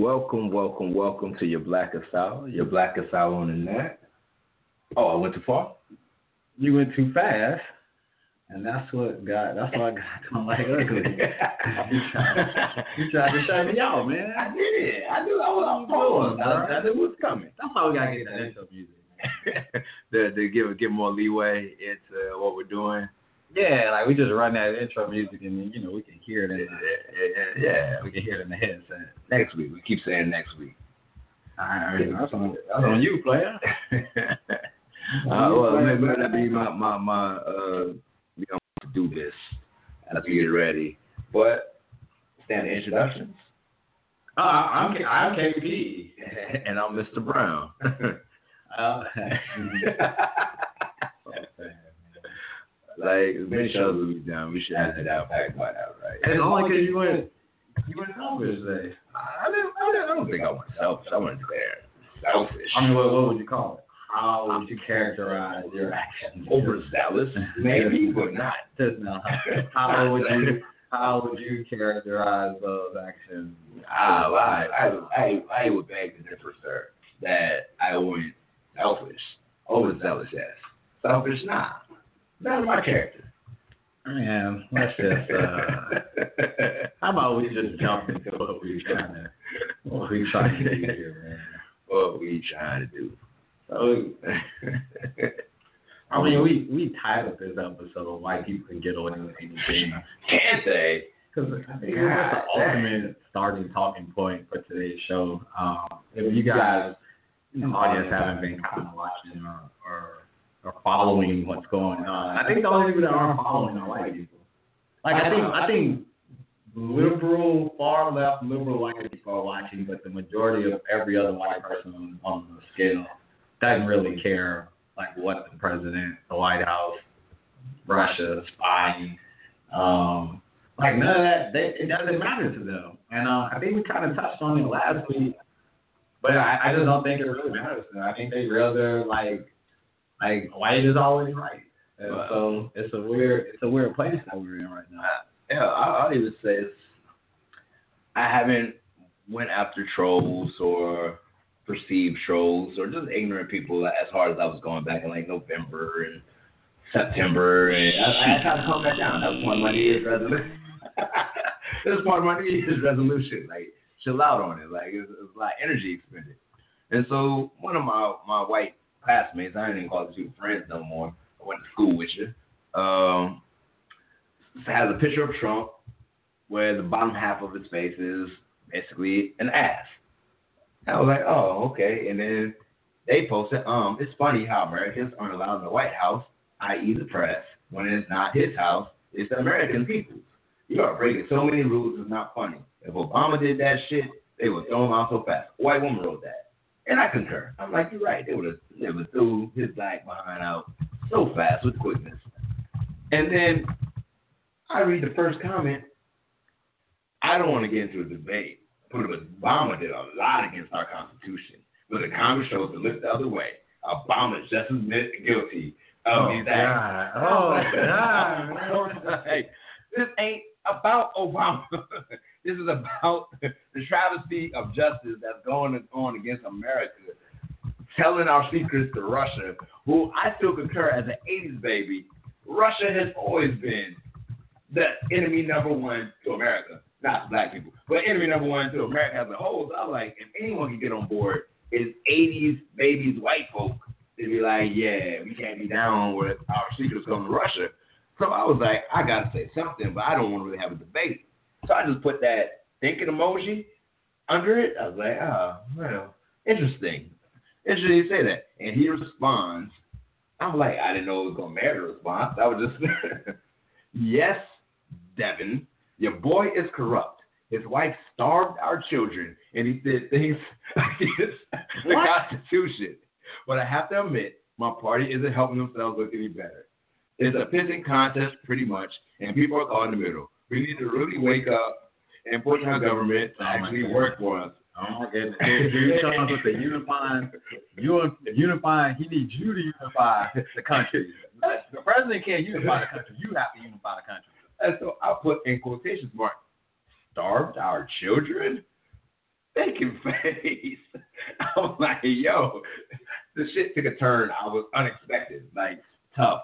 Welcome, welcome, welcome to your blackest hour. Your blackest hour on the net. Oh, I went too far. You went too fast, and that's what got. That's why I got don't like ugly. you tried, you tried to shut me out, man. I did it. I knew I was on Doing, I, knew it was coming. That's why we gotta get that intro music. to, to give give more leeway into what we're doing. Yeah, like we just run that intro music, and then, you know we can hear it in the, Yeah, we can hear it in the headset. next week. We keep saying next week. All right, that's on that's on you, player. uh, well, maybe that'll be my my my uh, we don't to do this as we get ready. But standard introductions, Uh, I'm I'm KP. and I'm Mr. Brown. Uh, like as many shows as we've done, we should have it out packed by now, right? it's only because you went you went selfish today. I didn't, I didn't. I don't think I went selfish. I went there selfish. I mean, what, what would you call it? How would you characterize your actions? overzealous, maybe, but not. Just now. How would you how would you characterize those actions? I, I, I, I, I would beg to differ, sir, that I went selfish, overzealous, yes. Selfish, nah. Not my character. Man, let's just uh, how about we just jump into what we're trying to what we're trying to do here, man. what we trying to do? So I mean, we we titled this episode "White People Can Get Away with Anything" Can't say. because I think that's the ultimate starting talking point for today's show. Um, if you guys, audience, haven't been kind of watching or, or or following what's going on, I think the only people that aren't following are white people. Like I think I think liberal, far left liberal white people are watching, but the majority of every other white person on, on the scale doesn't really care like what the president, the White House, Russia, spying, um, like none of that. They, it doesn't matter to them. And uh, I think we kind of touched on it last week, but I, I just don't think it really matters to them. I think they rather like like white is always right. And Wow. so it's a weird it's a weird place that we're in right now. Yeah, I, I'll even say it's, I haven't went after trolls or perceived trolls or just ignorant people as hard as I was going back in like November and September, and I, I had to calm that down. That was one of my New Year's resolutions. it was part of my New Year's resolution. Like, chill out on it. Like, it's, it's a lot of energy expended. And so, one of my my white classmates, I ain't even call people friends no more. I went to school with you. Um, has a picture of Trump where the bottom half of his face is basically an ass. I was like, oh, okay. And then they posted, um, it's funny how Americans aren't allowed in the White House, i.e. the press, when it's not his house, it's the American people's. You are breaking so many rules, it's not funny. If Obama did that shit, they would throw him out so fast. A white woman wrote that. And I concur. I'm like, you're right. They would have would threw his black behind out so fast with quickness. And then I read the first comment. I don't want to get into a debate, but Obama did a lot against our Constitution. But the Congress chose to look the other way. Obama is just as mi- guilty of these acts. Oh God. Oh, this ain't about Obama. this is about the travesty of justice that's going on against America. Telling our secrets to Russia, who I still concur as an 80s baby, Russia has always been the enemy number one to America. Not black people, but enemy number one to America as a whole. So I'm like, if anyone can get on board, is 80s babies white folk to be like, yeah, we can't be down with our secrets going to Russia. So I was like, I gotta say something, but I don't want to really have a debate. So I just put that thinking emoji under it. I was like, oh, well, interesting. Interesting you say that. And he responds. I'm like, I didn't know it was gonna matter a response. I was just Yes, Devin, your boy is corrupt. His wife starved our children, and he did things against the What? Constitution. But I have to admit, my party isn't helping themselves look any better. It's a pissing contest, pretty much, and people are caught in the middle. We need to really wake up and push our government to actually work for us. Oh, and here comes with the unifying, unifying. He needs you to unify the country. The president can't unify the country. You have to unify the country. And so I put in quotations marks, starved our children? thinking face. I'm like, yo, the shit took a turn. I was unexpected, like tough.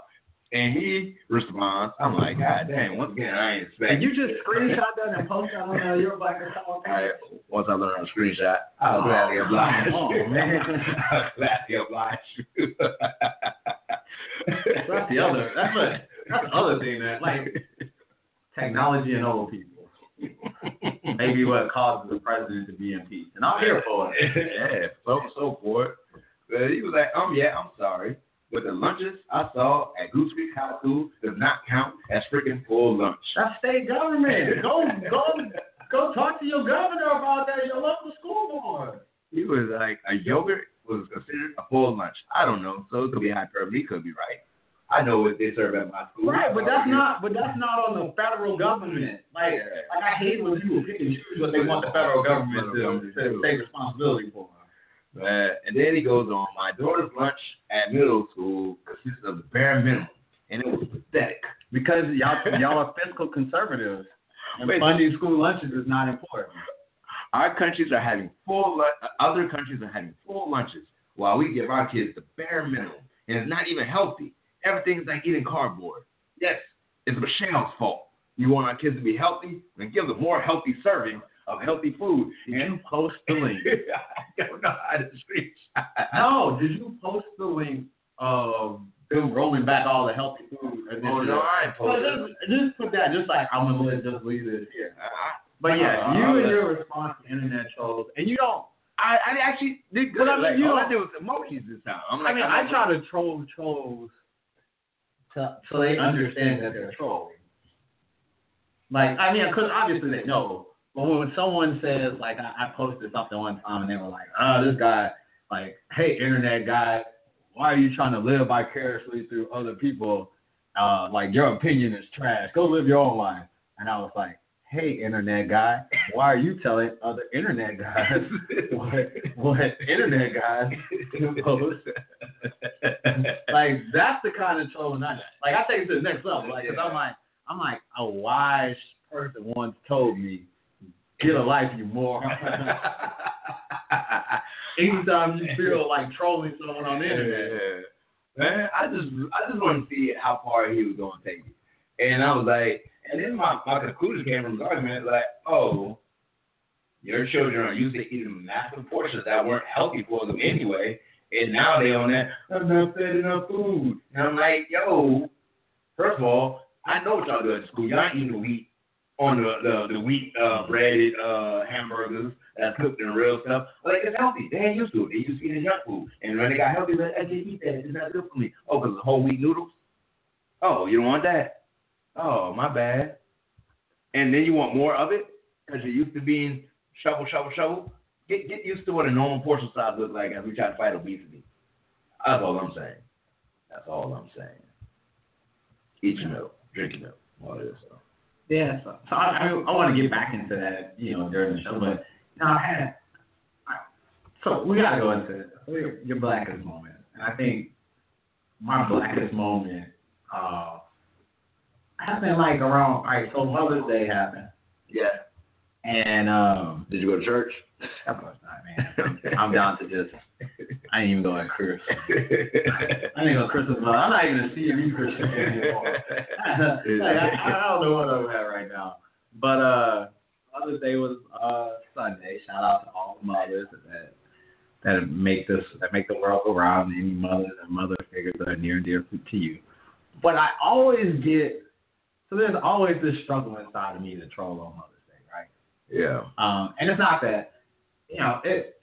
And he responds, I'm like, God damn, once again, I ain't expecting. Did you just screenshot that and post that on uh, your black account? Once I learned how to screenshot, I was gladly obliged. Oh, man. I was gladly obliged. That's the other. That's what. That's the other thing that like technology and old people. Maybe what causes the president to be impeached, and I'm here for it. yeah, so so for it. But he was like, um, yeah, I'm sorry. But the lunches I saw at Goose Creek High School does not count as freaking full lunch. That's state government. Go go go talk to your governor about that. Your local school board. He was like, a yogurt was considered a full lunch. I don't know. So it could be hyperbole. Could be right. I know what they serve at my school. Right, but that's not. But that's not on the federal government. Like, like I hate when people pick and choose what they want the federal government to, to take responsibility for. Uh, and then he goes on, my daughter's lunch at middle school consisted of the bare minimum, and it was pathetic. Because y'all y'all are fiscal conservatives, and Wait. funding school lunches is not important. Our countries are having full, other countries are having full lunches, while we give our kids the bare minimum, and it's not even healthy. Everything's like eating cardboard. Yes, it's Michelle's fault. You want our kids to be healthy, then give them more healthy servings of healthy food. Did you post the link? I don't know how to screenshot. No, did you post the link of them rolling back all the healthy food? Oh, no, I ain't Well, posted. just, just put that, just like I'm gonna let just leave it here. I- But yeah, Uh, you uh, and your response to internet trolls, and you don't. I, I actually did good. But I mean, like, you all I did was emojis this time. I'm like, I mean, I try to troll trolls to, so they understand that they're trolling. Like, I mean, because obviously they know. But when someone says, like, I, I posted something one time and they were like, oh, this guy, like, hey, internet guy, why are you trying to live vicariously through other people? Uh, like, your opinion is trash. Go live your own life. And I was like, hey, internet guy, why are you telling other internet guys what, what internet guys do post? like that's the kind of trolling I like. I take it to the next level. Like, cause I'm like, I'm like a wise person once told me, get a life, you moron. Anytime you feel like trolling someone on the internet, Man, I just I just want to see how far he was going to take it. And I was like, and then my, my conclusion came from the argument like, oh, your children are used to eating massive portions that weren't healthy for them anyway, and now they on that I'm not fed enough food. And I'm like, yo, first of all, I know what y'all do at school. Y'all ain't eating wheat on the the, the wheat uh, breaded uh, hamburgers that's cooked in real stuff. Like it's healthy. They ain't used to it. They used to eating junk food. And when they got healthy, like, I can't eat that. It's not good for me. Oh, because whole wheat noodles. Oh, you don't want that? Oh, my bad. And then you want more of it because you're used to being shovel, shovel, shovel. Get get used to what a normal portion size looks like as we try to fight obesity. That's all I'm saying. That's all I'm saying. Eat your milk, drink your milk, all this stuff. Yeah. So, so I, I, I want to get back into that, you know, during the show, but no, I had. I, so we gotta go into your, your blackest moment, and I think my blackest moment uh, happened like around. All right, so Mother's Day happened, Yeah. and um, Did you go to church? of course not, man. I'm down to just. I ain't even go at Chris. I ain't gonna Christmas. but I'm not even a CMU Christian anymore. like, I, I don't know what I'm at right now. But uh, Mother's Day was uh, Sunday. Shout out to all the mothers that that make this that make the world go round. Any mothers and mother figures that are near and dear to you. But I always get so there's always this struggle inside of me to troll on Mother's Day, right? yeah. Um, and it's not that, you know, it.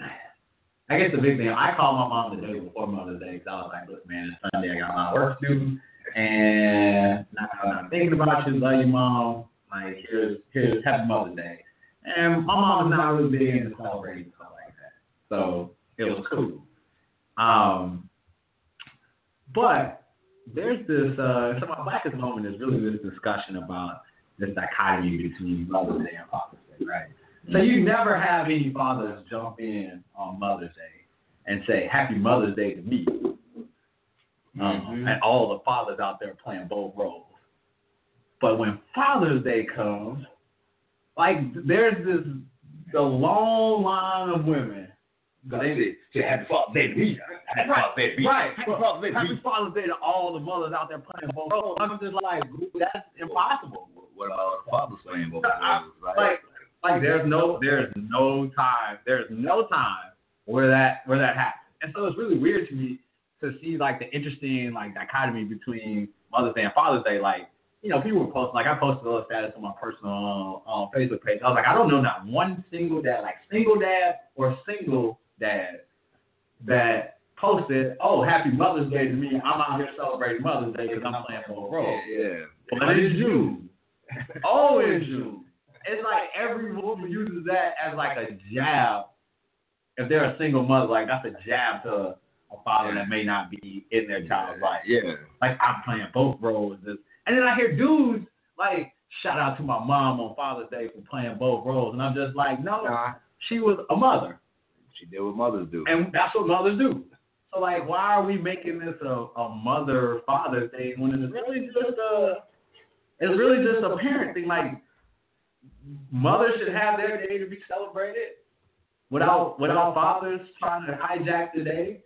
I guess the big thing, I called my mom the day before Mother's Day because I was like, look, man, it's Sunday, I got of work to do, and now I'm thinking about you, love you, mom. Like, here's, here's Happy Mother's Day. And my mom is not really big into celebrating stuff like that. So it was cool. Um, but there's this, uh, so my blackest moment is really this discussion about this dichotomy between Mother's Day and Father's Day, right? So you never have any fathers jump in on Mother's Day and say Happy Mother's Day to me, um, Mhm. and all the fathers out there playing both roles. But when Father's Day comes, like there's this the long line of women. They say, happy Father's Day to me. Happy Right, Father's Day to me. right. Happy Father's Day to Happy. Father's Day to all the mothers out there playing both roles. I'm just like, that's impossible. What about the fathers playing both roles? Like, Like, like there's no, there's no time, there's no time where that where that happens. And so it's really weird to me to see like the interesting like dichotomy between Mother's Day and Father's Day. Like, you know, people were posting like I posted a little status on my personal uh, Facebook page. I was like, I don't know not one single dad, like single dad or single dad that posted, oh, happy Mother's Day to me. I'm out here celebrating Mother's Day because I'm playing both roles. yeah. But in June. Oh, in June. It's like every woman uses that as like a jab. If they're a single mother, like that's a jab to a father that may not be in their child's life. Yeah. Like I'm playing both roles. And then I hear dudes like shout out to my mom on Father's Day for playing both roles, and I'm just like, no, Nah, she was a mother, she did what mothers do. and that's what mothers do. So like, why are we making this a, a mother father thing when it's really just a it's really just a parent thing. Like mothers should have their day to be celebrated without without fathers trying to hijack the day.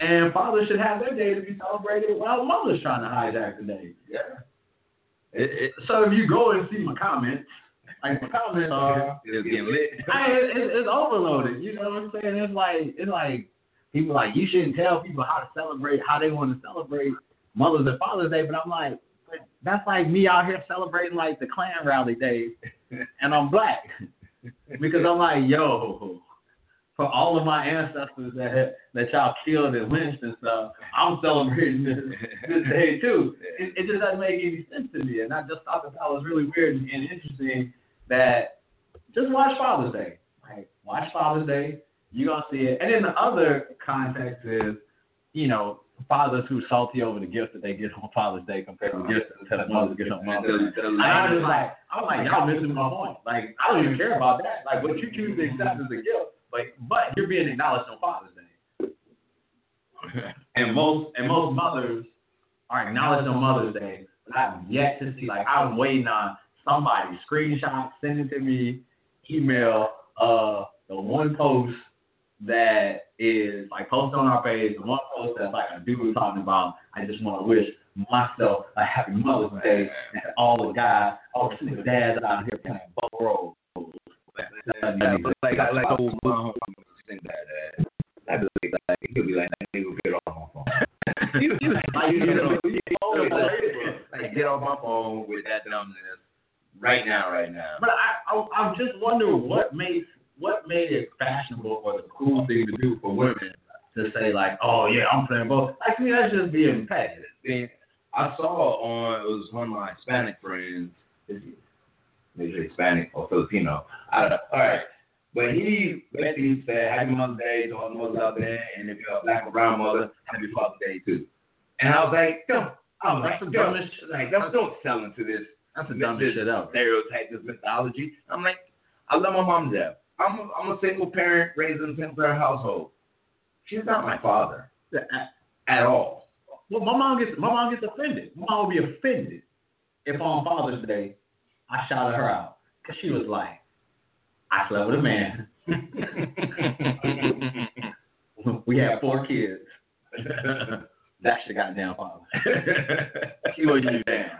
And fathers should have their day to be celebrated without mothers trying to hijack the day. yeah. It, it, So if you go and see my comments, like my comments uh, are it's getting lit. I, it, it's, it's overloaded. You know what I'm saying? It's like it's like people like you shouldn't tell people how to celebrate how they want to celebrate Mother's and Father's Day, but I'm like, that's like me out here celebrating like the Klan rally day, and I'm black because I'm like, yo, for all of my ancestors that that y'all killed and lynched and stuff, I'm celebrating this this day too. It, it just doesn't make any sense to me, and I just thought that that was really weird and interesting. That just watch Father's Day. Like watch Father's Day, you're gonna see it. And then the other context is, you know, fathers who salty over the gifts that they get on Father's Day compared to the gifts that the mothers get on Mother's Day. I'm just like, I'm like, y'all missing my point. Like, I don't even care about that. Like, what you choose to accept is a gift, but but you're being acknowledged on Father's Day. And most and most mothers are acknowledged on Mother's Day. But I've yet to see like I'm waiting on somebody screenshot, send it to me, email uh the one post that is like posted on our page, the one post that's like a dude talking about I just want to wish myself a happy Mother's Day and all the guys, all the single dads out here playing both roles. like, like, like, like old mom think that. Uh, I'd be like, like, he'll be like, nigga, get off my phone. you, you, like, you you always like, like, get off my phone with that numbness right now, right now. But I, I, I'm just wondering what made what made it fashionable or the cool thing to do for women to say like, oh yeah, I'm playing both. Like, to me, that's just being petty. I saw on it was one of my Hispanic friends. Is maybe Hispanic or Filipino? I don't know. All right. But he basically said Happy Mother's Day to all the mothers out there, and if you're a black or brown mother, Happy Father's Day too. And I was like, don't, I was That's like, the dumbest like, don't, don't sell into this That's the dumbest shit ever. stereotype, this mythology. I'm like, I love my mom to death. I'm a, I'm a single parent raised in a single parent household. She's not my father uh, at all. Well, my mom gets my mom gets offended. My mom would be offended if on Father's Day I shouted her out because she was like, I slept with a man. we had four kids. That's the goddamn father. She wasn't down.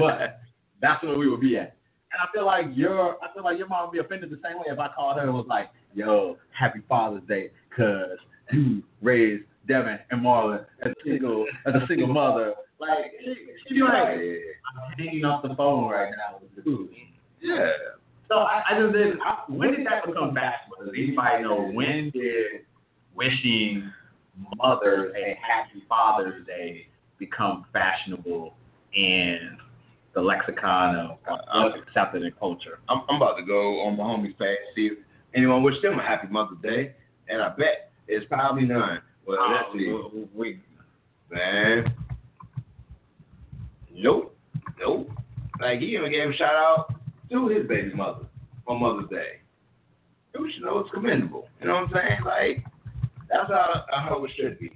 But that's where we would be at. And I feel like your I feel like your mom would be offended the same way if I called her and was like, yo, happy Father's Day, cause you raised Devin and Marlon as a single as a single mother. Like she she'd be like, I'm hanging off the phone right now with the yeah. So I, I just did. I, when did that become fashionable? Does anybody know when did wishing mothers a happy Father's Day become fashionable in the lexicon of what's accepted in culture? I'm, I'm about to go on my homie's page see if anyone wish them a happy Mother's Day, and I bet it's probably none. Well, oh, let's see. We, Man. Nope. Nope. Like he even gave a shout out to his baby mother on Mother's Day. Which you know it's commendable. You know what I'm saying? Like that's how how it should be.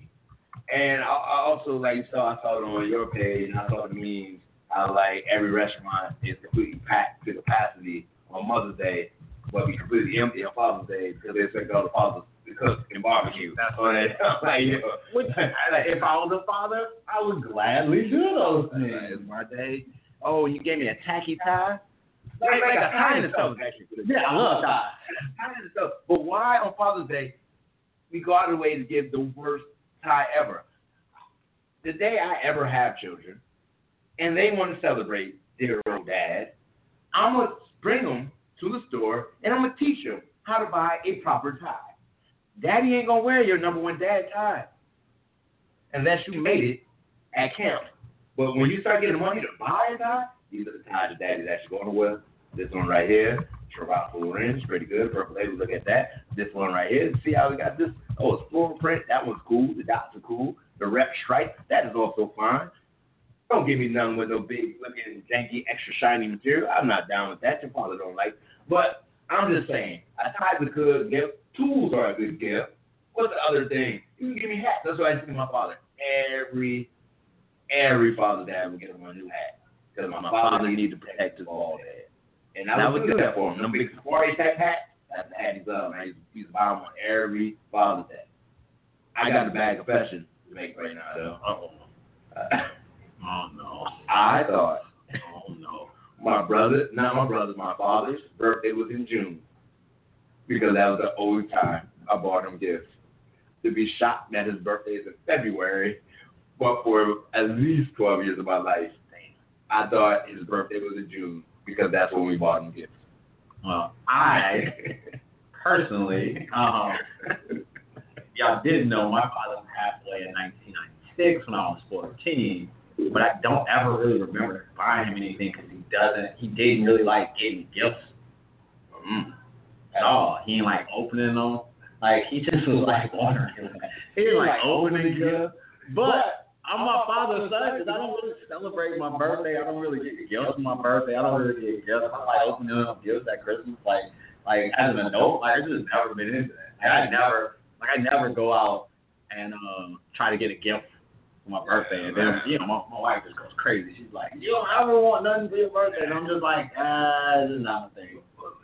And I, I also like you saw I saw it on your page and I saw the memes how like every restaurant is completely packed to capacity on Mother's Day but be completely empty on Father's Day because they expect all the fathers to cook and barbecue. That's on it. like, you know, Which, like, if I was a father, I would gladly do those things. it's my day. Oh, you gave me a tacky tie. Like, like a tie and stuff. Yeah, I love ties. Tie and stuff. But why on Father's Day we go out of the way to give the worst tie ever? The day I ever have children, and they want to celebrate their old dad, I'm gonna bring them to the store and I'm gonna teach them how to buy a proper tie. Daddy ain't gonna wear your number one dad tie unless you made it at camp. But when you start getting money to buy a tie, these are the ties that daddy's actually going to wear. This one right here, Toronto Orange, pretty good. Purple label, look at that. This one right here, see how we got this? Oh, it's floral print. That one's cool. The dots are cool. The rep stripe, that is also fine. Don't give me nothing with no big looking janky extra shiny material. I'm not down with that. Your father don't like. But I'm just saying, a is a good gift. Tools are a good gift. What's the other thing? You can give me hats. That's what I see my father. Every every father's dad would get him a new hat. Because my father needed to protect his bald head. And I That would do that for him. Them big Safari tech hat, that's the hat he's up. Man. He's, he's buying on every father's day. I got a bad confession to make right now, though. Oh, Uh, oh no. I thought Oh no. my brother, not my brother, my father's birthday was in June because that was the only time I bought him gifts. To be shocked that his birthday is in February, but for at least 12 years of my life, I thought his birthday was in June because that's when we bought him gifts. Well, I personally, um, y'all didn't know my father passed away in 1996 when I was 14, but I don't ever really remember buying him anything because he doesn't, he didn't really like getting gifts Mm. at all. He didn't like opening them. Like he just was like wondering. He didn't like opening gifts. But I'm my father's son because I don't really celebrate my birthday. I don't really get gifts for my birthday. I don't really get gifts. I like opening up gifts at Christmas. Like like as an adult, like I just never been into that. Like, I never like I never go out and um try to get a gift for my birthday. And then you know my, my wife just goes crazy. She's like, you don't ever want nothing for your birthday. And I'm just like, ah, this is not a thing.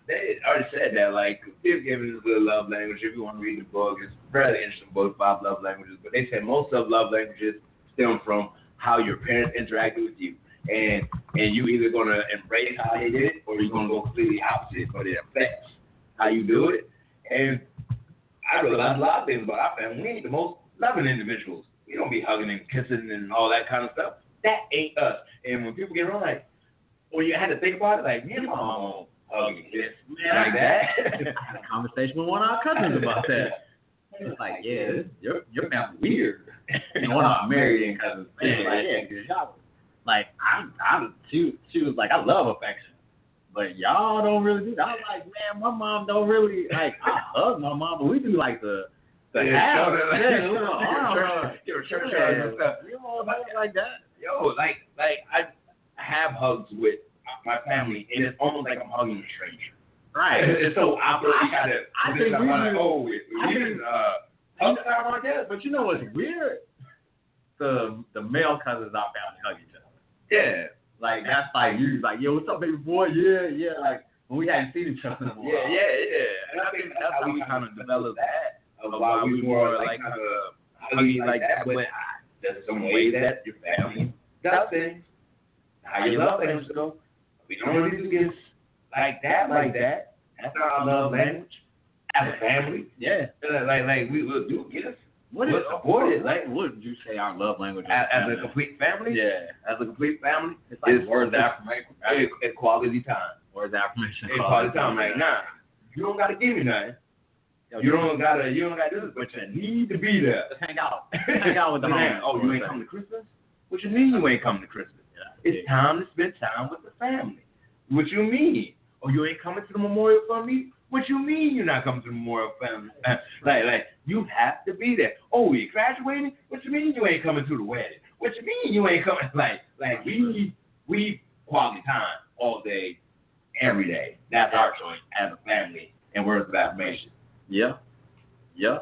They already said that, like, gift giving is a good love language. If you want to read the book, it's a fairly interesting book, Five Love Languages. But they said most of love languages stem from how your parents interacted with you. And and you either gonna embrace how they did it or you're gonna go completely opposite, but it affects how you do it. And I realized a lot of things about our family. We ain't the most loving individuals. We don't be hugging and kissing and all that kind of stuff. That ain't us. And when people get around like, when you had to think about it, like, me and my mom don't hug and kiss like that. I had a conversation with one of our cousins about that. He was like, yeah, your your family weird. And one of our married in cousins, was like, yeah, y'all, like I'm, I'm, she, she was like, I love affection, but y'all don't really do that. I was like, man, my mom don't really like. I hug my mom, but we do like the the Yeah, half, shoulder, like- yeah, little arm Church- hug. your church Yeah. hug and stuff. You don't hug like that. Yo, like, like I have hugs with my family, and it's almost like I'm hugging a stranger. Right. It's so awkward. You gotta. I think we like, do- oh, we, I think- uh, hug time like that. But you know what's weird? The the male cousins in our family hug each other. Yeah, Like that's like you like, yo, what's up, baby boy? Yeah, yeah. Like when we hadn't seen each other in a while. yeah, yeah, yeah. And I think that's how we kind of developed that. A lot of we more like kind of huggy like that. But there's some ways that your family does things. How your love language go. We don't really do gifts like that, like that. That's our love language. As a family, Yeah. like like, like we will do gifts What We'll it, like- what would you say our love language is? as, as a complete family. yeah. As a complete family, It's like it's words of affirmation. it's, it's quality time. Words of affirmation. It's quality time. Like, nah, you don't gotta give me nothing. You don't gotta, you don't gotta do this, but you need to be there. Just hang out. Hang out with the homies. Oh, you ain't coming to Christmas? What you mean you ain't coming to Christmas? Yeah. It's time to spend time with the family. What you mean? Oh, you ain't coming to the memorial for me? What you mean you're not coming to the memorial family? like, like you have to be there. Oh, you graduating? What you mean you ain't coming to the wedding? What you mean you ain't coming? Like, like we we quality time all day, every day. That's our choice as a family and words of affirmation. Yeah. Yeah.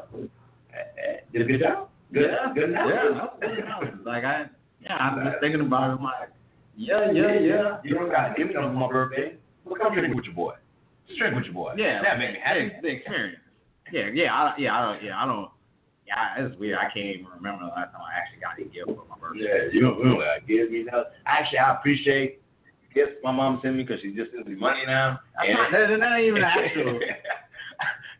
Did a good job. Good, yeah. good Yeah. analysis. that's. Like I, yeah, I'm just thinking about it. I'm like, yeah, yeah, yeah. You don't gotta give me nothing for my birthday. Well, come drink with your boy. Just drink with your boy. Yeah, that made me happy. The experience. Yeah, yeah, I, yeah, I don't, yeah, I don't. Yeah, it's weird. I can't even remember the last time I actually got a gift for my birthday. Yeah, you don't, you don't gotta give me that. Actually, I appreciate gifts my mom sent me because she just sends me money now. That's not, that, that ain't even actual.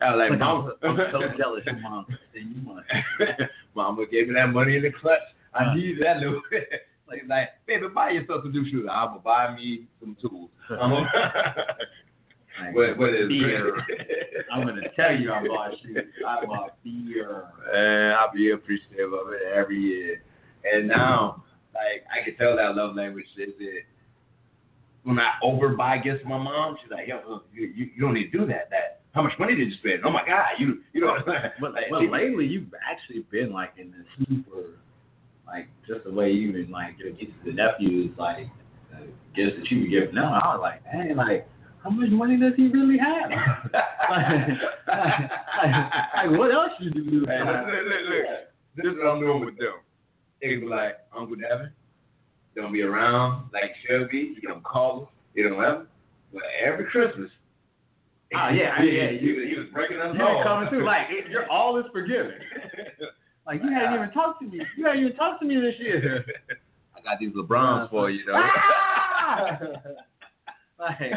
I was like, Like, mom, I'm, I'm so jealous of mom. You must. Mama gave me that money in the clutch. I Uh. need that little. like, like, baby, buy yourself some new shoes. I'm gonna buy me some tools. I'm gonna- Like, what, what is beer. I'm gonna tell you, I bought shoes. I bought beer. And I'll be appreciative of it every year. And now, like, I can tell that love language is it. When I overbuy gifts my mom, she's like, "Yo, you, you, you don't need to do that. That how much money did you spend? Oh my God, you you know." But, but lately, you've actually been like in this super, like just the way you even like your nieces and nephews, like uh, gifts that you would give them. I was like, dang, like how much money does he really have? like, like, like, what else you do? Hey, look, look, look. This is what I'm doing with them. They be like, Uncle Devin, don't be around like Shelby. You don't call them. You don't ever. But every Christmas. Ah, yeah, yeah, he, he was breaking us You off. coming through like it, you're all is forgiven. Like you hadn't even talked to me. You hadn't even talked to me this year. I got these LeBrons for you, though. Ah! like,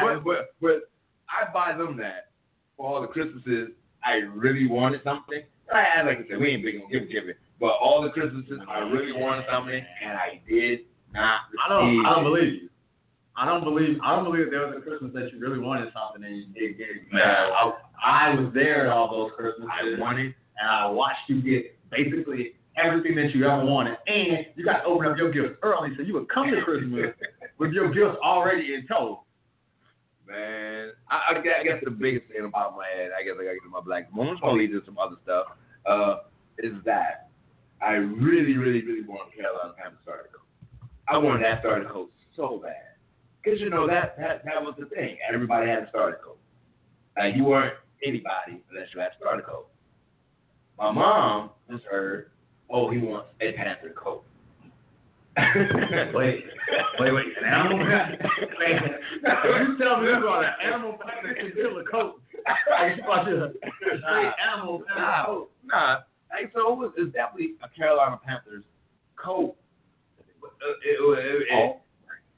but, but, but I buy them that for all the Christmases I really wanted something. I, like I said, we ain't big on give give it. But all the Christmases I really wanted something and I did not I don't. I don't believe you. I don't believe. I don't believe there was a Christmas that you really wanted something and you did get it. Man, I, I was there at all those Christmases, I wanted and I watched you get basically everything that you ever wanted, and you got to open up your gifts early, so you would come to Christmas with your gifts already in tow. Man, I, I, guess, I guess the biggest thing about my head, I guess I gotta get to my black moments, lead to some other stuff, uh, is that I really, really, really want Carolina Panthers coat. I wanted that coat so bad. Because, you know, that, that that was the thing. Everybody had a starter coat. Like, you weren't anybody unless you had a starter coat. My mom just heard, oh, he wants a Panther coat. Wait, wait, wait, an animal? Wait, you tell me you brought an animal panther concealer coat. Like you brought a straight animal Nah, coat. nah. Like, so it was it's definitely a Carolina Panthers coat. It, it, it, it, it,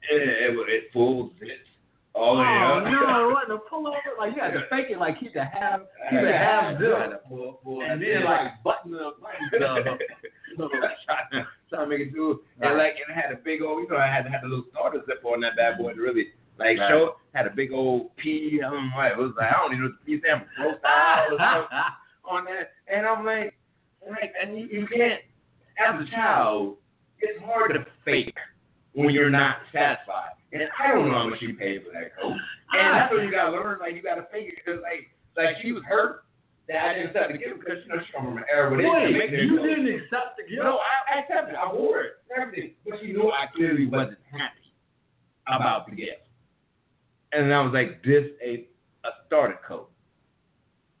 it, it, oh, it all the way Oh up. no, what the pull over? Like you had to fake it like keep the half keep the half zip. And then like button the button the trying, to make it do and like and it had a big old you know I had had the little starter zip on that bad boy to really like Right. show had a big old P I don't know what it was like I don't even know what the P stand for. Pro style or something on that. And I'm like like and you, you can't as a child it's hard to fake when you're not satisfied and I don't know how much you paid for that coat and that's what you gotta learn like you gotta it because like like she was hurt that I didn't accept the gift because you know she's from an era where they Wait, didn't make you didn't accept the gift? No, I, I accepted. I wore it. Everything. But she knew I clearly wasn't happy about the gift. And I was like, this a a starter coat.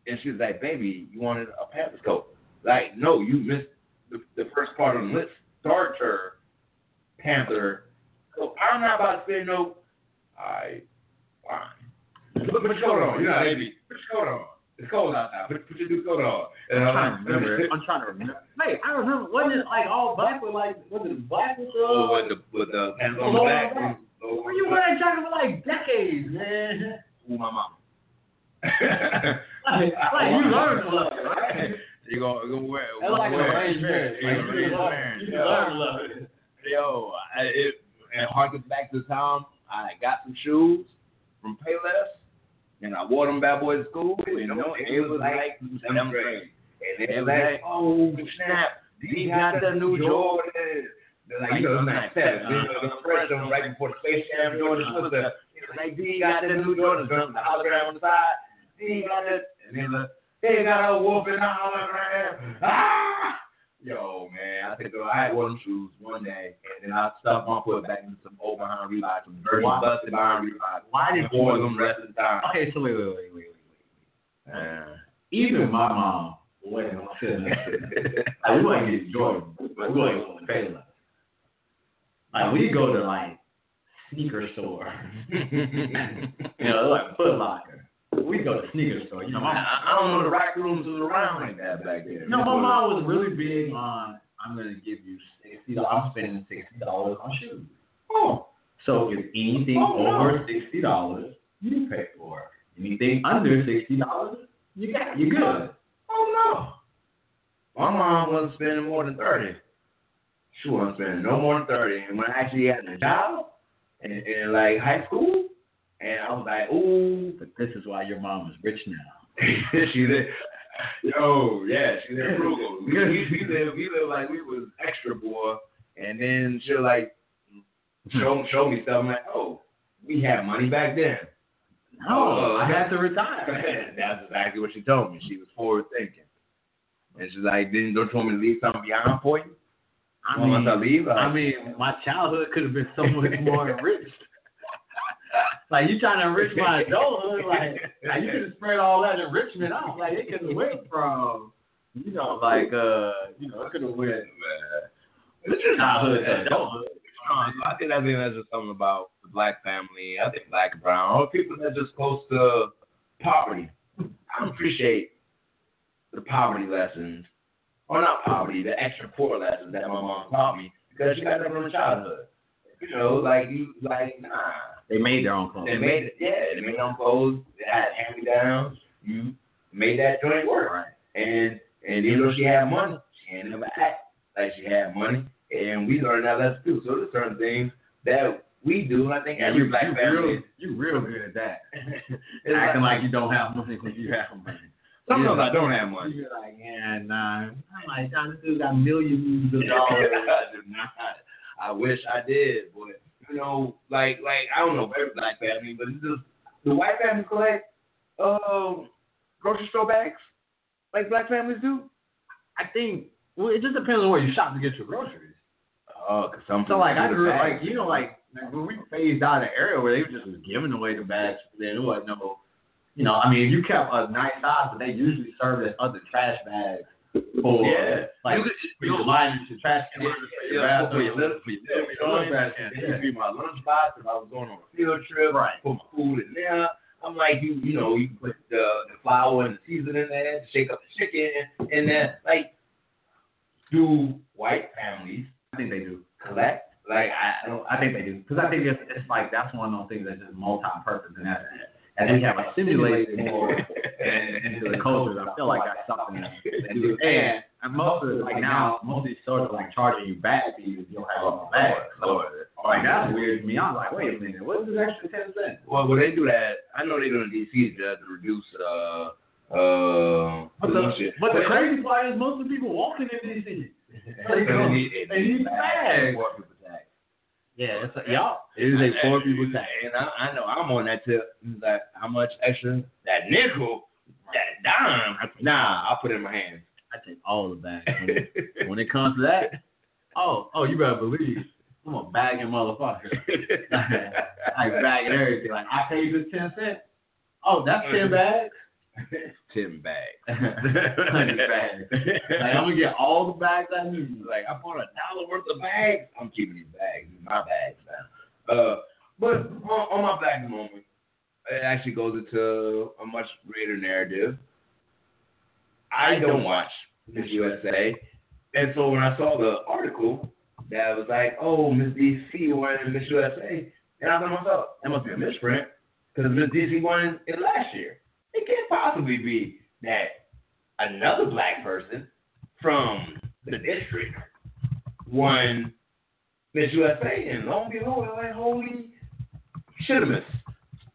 And she was like, baby, you wanted a Panthers coat. Like, no, you missed the, the first part on the list. Starter Panther coat. I'm not about to say no. I fine. Put, put your coat on. You know, baby. Put your coat on. It's cold outside. Put, put your new coat on. And I'm I'm trying to remember. I'm trying to remember. Wait, I remember. Wasn't it like all black with like was it black with Oh, uh? with the with the pants on the back. Oh, Were you wearing that jacket for like decades, man? Ooh, my mama. Like, like you learned to love it, right? You gonna go wear? That's like wear- a arranged marriage. Like, you arranged learn- you learn to love it. Yo, I, it and harkens back to the time I got some shoes from Payless, and I wore them bad boys to school. You know, it was like seventh grade. And they was like, oh snap, he got the new Jordan. They're like, you know, it's not seven. The fresh one right before the Space Jam Jordan was the like, D got the new Jordan, the hologram on the side. D got it, and then the they got a wolf in the hologram. Ah! Yo, man, I think I had one shoes one day, and then I stuffed my foot back into some old behind Reebok, some dirty Why- busted behind Reebok. Why did wore them the rest of the time. Okay, so wait, wait, wait, wait, wait, wait. Uh, Even my mom wasn't sitting there. Like we wasn't getting Jordan, but we wasn't going to Payless. Like we go to like sneaker store. you know, like Foot Locker. We go to sneaker store. You know, my, I don't know the rack rooms was around like that back then. no, my mom was really big on. I'm gonna give you sixty. dollars I'm spending sixty dollars on shoes. Oh, So if anything Oh, no. over sixty dollars, you pay for it. Anything under sixty dollars, you got you good. oh no. My mom wasn't spending more than thirty. She wasn't spending no more than thirty. And when I actually had a job and, in like high school, and I was like, ooh, But this is why your mom is rich now. she live. Yo, oh, yeah, she live frugal. We, we, we live, we live like we was extra boy, and then she'll like show show me stuff. I'm like, oh, we had money back then. No, oh. I had to retire. That's exactly what she told me. She was forward thinking, and she's like, "Didn't don't you want me to leave something behind for you?" I once I mean, leave, uh, I mean, my childhood could have been so much more enriched. Like you trying to enrich my adulthood, like, like you could have spread all that enrichment out. Like it could have went from, you know, like uh, you know, it could have went It's just childhood to adulthood. I think I think that's just something about the black family. I think black and brown, or people that just close to poverty. I appreciate the poverty lessons, or not poverty, the extra poor lessons that my mom taught me because she got that from childhood. You know, like you, like nah. They made their own clothes. They made it, yeah. They made their own clothes. They had hand me downs. You mm-hmm, made that joint work. Right. And and even though she had money, she ain't never act like she had money. And we learned that lesson too. So there's certain things that we do, I think every you, black you family. real, you real good at that. Acting like you don't have money when you have money. sometimes Yeah. I don't have money. You're like, yeah, nah. I'm like, John, this dude got millions of dollars. I wish I did, but you know, like like I don't know every black family, but it's just the white families collect um grocery store bags like black families do. I think, well, it just depends on where you shop to get your groceries. Oh, cause some So like I grew up like you know like like, when we phased out of the area where they were just was giving away the bags, then it wasn't no, you know, I mean you kept a nice size, but they usually served as other trash bags for uh, Yeah. like You could- line your trash Yeah, for yeah, yeah, bathroom, for your little, for your little for your joint, lunch and basket, then you be my lunchbox if I was going on a field trip. Right. Put my food in there. I'm like you, you know, you can put the the flour and the seasoning in there, shake up the chicken, and then like, do white families I think they do. collect? Like I, don't. I think they do because I think it's it's like that's one of those things that's just multi-purpose and that and they have assimilated more into the culture. I feel like that's something that they do. And, and most of it, like now, most of these stores are like charging you bag fees if you don't have your bag. So like that's weird to me. I was like, wait a minute, what's this extra ten cents? Well, when they do that, I know they do it in DC just to reduce uh uh But the, shit. but the crazy part is most of the people walking in these cities. They, They need, bags. Poor people tax. Yeah, it's a, y'all. It is a poor people tax. And I, I know I'm on that tip. Like how much extra? That nickel, that dime. Nah, I'll put it in my hands. I take all the bags. When it, when it comes to that, oh, oh, you better believe I'm a bagging motherfucker. I bagging everything. Like I paid this ten cents. Oh, that's ten bags. Ten bags. Hundred bags. Like I'm gonna get all the bags I need. Like I bought a dollar worth of bags. I'm keeping these bags. These my bags now. Uh, but on, on my black moment, it actually goes into a much greater narrative. I don't watch Miss USA, and so when I saw the article that was like, "Oh, Miss DC won Miss USA," and I thought to myself, "That must be a misprint because Miss DC won it last year. It can't possibly be that another black person from the district won Miss USA, and lo and behold, I'm like, holy shittimus.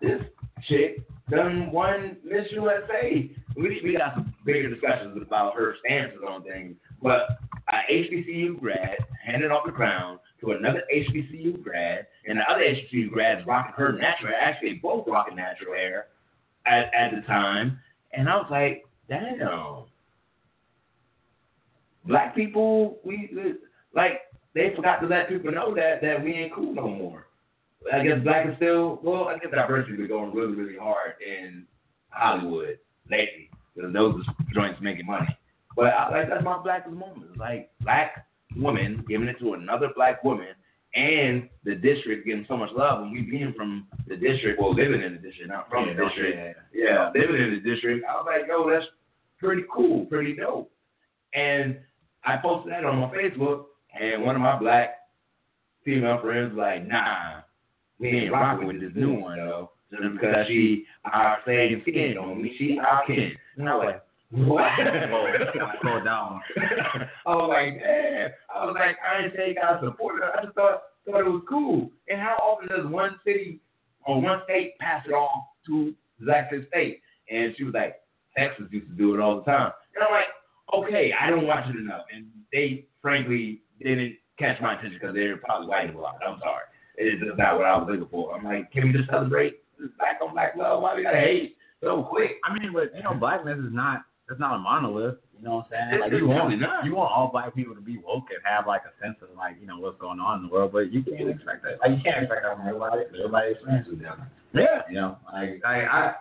This chick done won Miss USA. We, we got some bigger discussions about her stances on things, but a HBCU grad handed off the crown to another HBCU grad, and the other HBCU grad rocking her natural. Actually, both rocking natural hair at, at the time. And I was like, damn. Black people, we like they forgot to let people know that that we ain't cool no more. I guess black is still well. I guess diversity is going really really hard in Hollywood lately because those are joints making money. But I, like that's my blackest moment. It's like black woman giving it to another black woman, and the district getting so much love, and we being from the district, well, living in the district, not from Yeah, the district. yeah. Yeah, living in the district. I was like, yo, that's pretty cool, pretty dope. And I posted that on my Facebook, and one of my black female friends was like, nah, we ain't rocking with this new one though. Just because she our same skin on me, she our kin. And I was like, what? Slow down. I was like, damn. I was like, I didn't say you gotta her. I just thought thought it was cool. And how often does one city or one state pass it off to the exact state? And she was like, Texas used to do it all the time. And I'm like, okay, I don't watch it enough. And they frankly didn't catch my attention because they're probably white a lot. I'm sorry. It's just not what I was looking for. I'm like, can we just celebrate black on black love? Why we gotta hate so quick? I mean, but you know, blackness is not it's not a monolith. You know what I'm saying? Like you want you want all black people to be woke and have like a sense of like you know what's going on in the world, but you can't expect that. Like you can't expect that from everybody. Everybody experiences it. Yeah. You know, like I I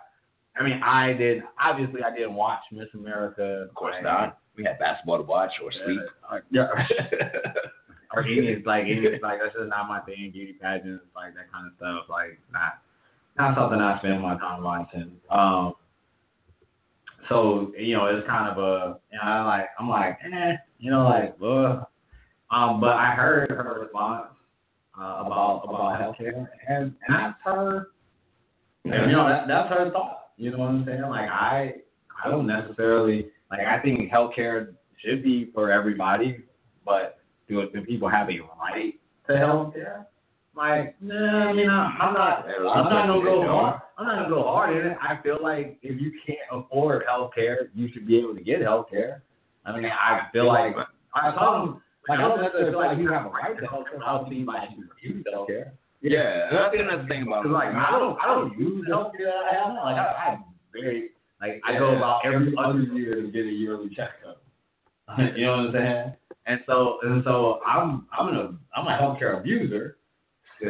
I mean, I did obviously I didn't watch Miss America. Of course not. We had basketball to watch or sleep. Yeah. or any like any like that's just not my thing. Beauty pageants, like that kind of stuff, like not not something I spend my time watching. Um, so you know, it's kind of a you know, I like I'm like eh, you know, like ugh. Um, but I heard her response uh, about about healthcare, and and that's her. And, you know, that, that's her thought. You know what I'm saying? Like I I don't necessarily like I think healthcare should be for everybody, but do do people have a right to healthcare? Like, nah, you know, I'm not. I'm not gonna go hard. I'm not gonna go hard in it. I feel like if you can't afford healthcare, you should be able to get healthcare. I mean, I feel like I told them. Like, I don't necessarily feel like you have a right to healthcare. I don't think like you refuse healthcare. Yeah, and I think that's the thing about Cause like I don't, I don't use healthcare that I have. Like I, I very, like I go about every other year to get a yearly checkup. you know what I'm saying? And so, and so I'm, I'm a, I'm a healthcare abuser.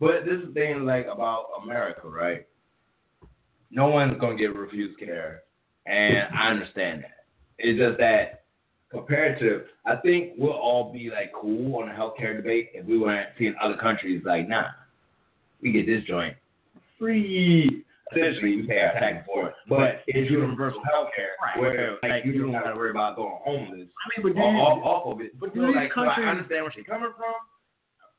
but this is thing like about America, right? No one's gonna get refused care, and I understand that. It's just that compared to, I think we'll all be like cool on the healthcare debate if we weren't seeing other countries like, nah, we get this joint free. Essentially, we pay our tax for it, but it's universal healthcare Right. where like you don't gotta worry about going homeless I mean, but off, you, off, off of it. but So, do these like, so I understand where she's coming from.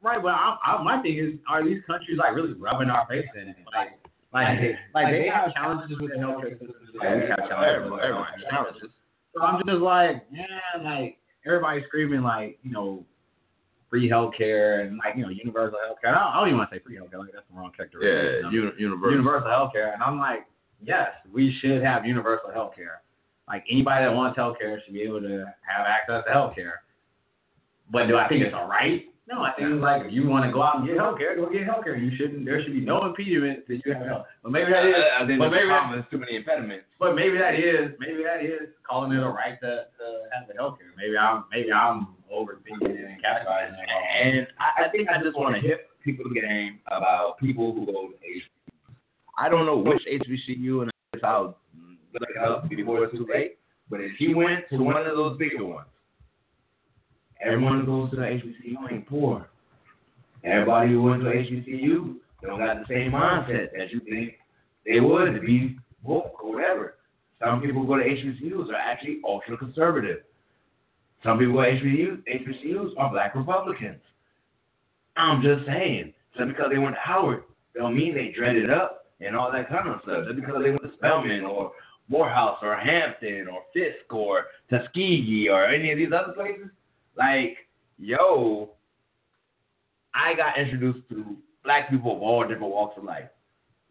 right? But I, I, my thing is, are these countries like really rubbing our face in it? Like, like, like they have challenges with the healthcare system. like we have challenges the Everyone has challenges. So I'm just like, yeah, like everybody's screaming like, you know, free healthcare and like, you know, universal healthcare. I don't, I don't even want to say free healthcare, like that's the wrong character. universal. universal healthcare. And I'm like, yes, we should have universal healthcare. Like anybody that wants healthcare should be able to have access to healthcare. But do I think it's all right? No, I think it's like if you want to go out and get healthcare, go get healthcare. You shouldn't. There should be no impediment that you have health. But maybe that is. I think but maybe that, problems, too many impediments. but maybe that is maybe that is calling it a right to, to have the healthcare. Maybe I'm maybe I'm overthinking it and categorizing it. And I, I think I just want to hit people game about people who go to HBCUs. I don't know which HBCU, and I'll look it up before it's too late. But if he went to one of those bigger ones, everyone who goes to the HBCU ain't poor. Everybody who went to HBCU don't got the same mindset that you think they would to be woke or whatever. Some people who go to HBCUs are actually ultra conservative. Some people at HBCUs, HBCUs are black Republicans. I'm just saying, just because they went to Howard, don't mean they dreaded up and all that kind of stuff. Just because they went to Spelman or Morehouse or Hampton or Fisk or Tuskegee or any of these other places, like, yo, I got introduced to black people of all different walks of life.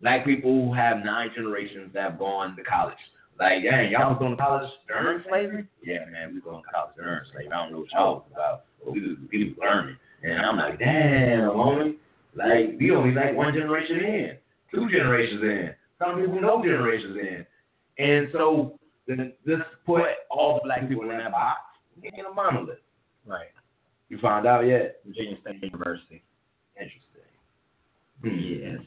Black people who have nine generations that have gone to college. Like, dang, y'all was going to college during slavery? Yeah, man, we going to college during slavery. I don't know what y'all was about, but we was, we was learning. And I'm like, damn, homie. Like, we only like one generation in, two generations in. Some people no generations in. And so, then this put all the black people in that box in a monolith. Right. You found out yet? Virginia State University. Interesting. Hmm. Yes.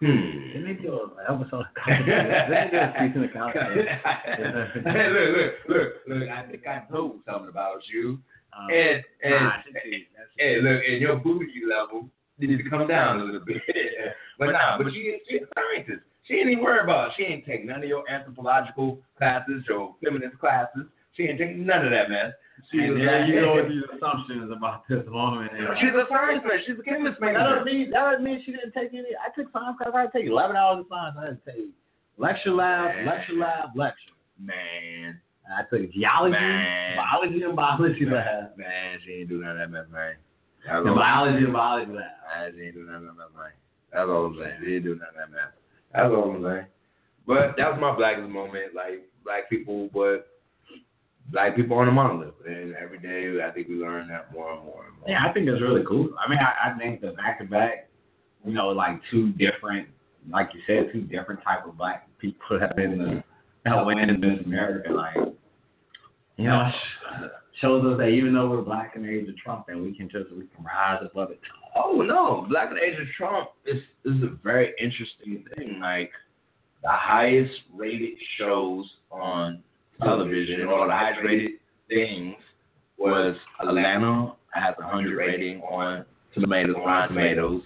Hmm. Let me do an episode. Let me do a season of college. hey, look, look, look, look. I think I know something about you. Um, and and, nah. That's and look, and your booty level needs to come down a little bit. but nah, but she she's a scientist. She ain't even worry about. It. She ain't take none of your anthropological classes, your feminist classes. She ain't take none of that mess. She and was there like, you go with these assumptions about this woman. And, She's a science major. She's a chemist that major. doesn't mean that doesn't mean she didn't take any. I took science class. I had to take eleven hours of science. I had to take lecture lab, Man. lecture lab, lecture. Man, And I took geology, Man. biology, and biology lab. man, she ain't do none of that mess, man. That's And all- biology and biology lab. Man, she ain't do none of that mess, man. That's all I'm saying. She ain't do none of that mess. That's all I'm saying. But that was my blackest moment. Like black people, but black people on the monolith, and every day I think we learn that more and more and more. Yeah, I think it's really cool. I mean, I, I think the back to back, you know, like two different, like you said, two different type of black people that been the that win in Miss America. Like, you know, shows us that even though we're black in the age of Trump, that we can just we can rise above it. Oh no, Black and Age of Trump is is a very interesting thing. Like the highest rated shows on television or the highest rated things was Atlanta has a hundred rating on Tomatoes, Rotten Tomatoes.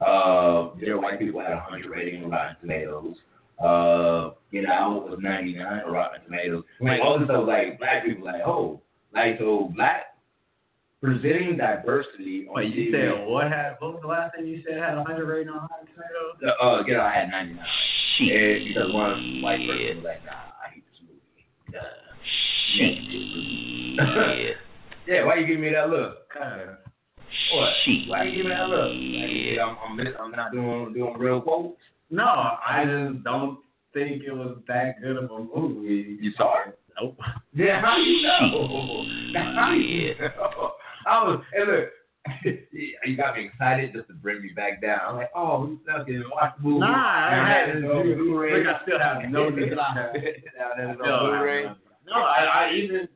Uh, Dear White People had a hundred rating on Rotten Tomatoes. Uh, Get Out was ninety nine on Rotten Tomatoes. Like all this stuff, like black people, like oh, like so black presenting diversity on Wait, you TV. said what had what was the last thing you said had a hundred rating on Rotten Tomatoes? Uh, Get Out had 99. And because one white person was like, nah, I movie. Uh, yeah, why you giving me that look? Kinda. What? Why you giving me that look? Like, I'm, I'm, miss- I'm not doing doing real quotes. No, I just don't think it was that good of a movie. You saw it? Nope. Yeah, how do you know? How do you know? I was, and look, you got me excited just to bring me back down. I'm like, oh, we stuck in watch the movie. Nah, I had that is it. on Blu-ray. I still have no desire. Now that is No, on Blu-ray. no, I, I even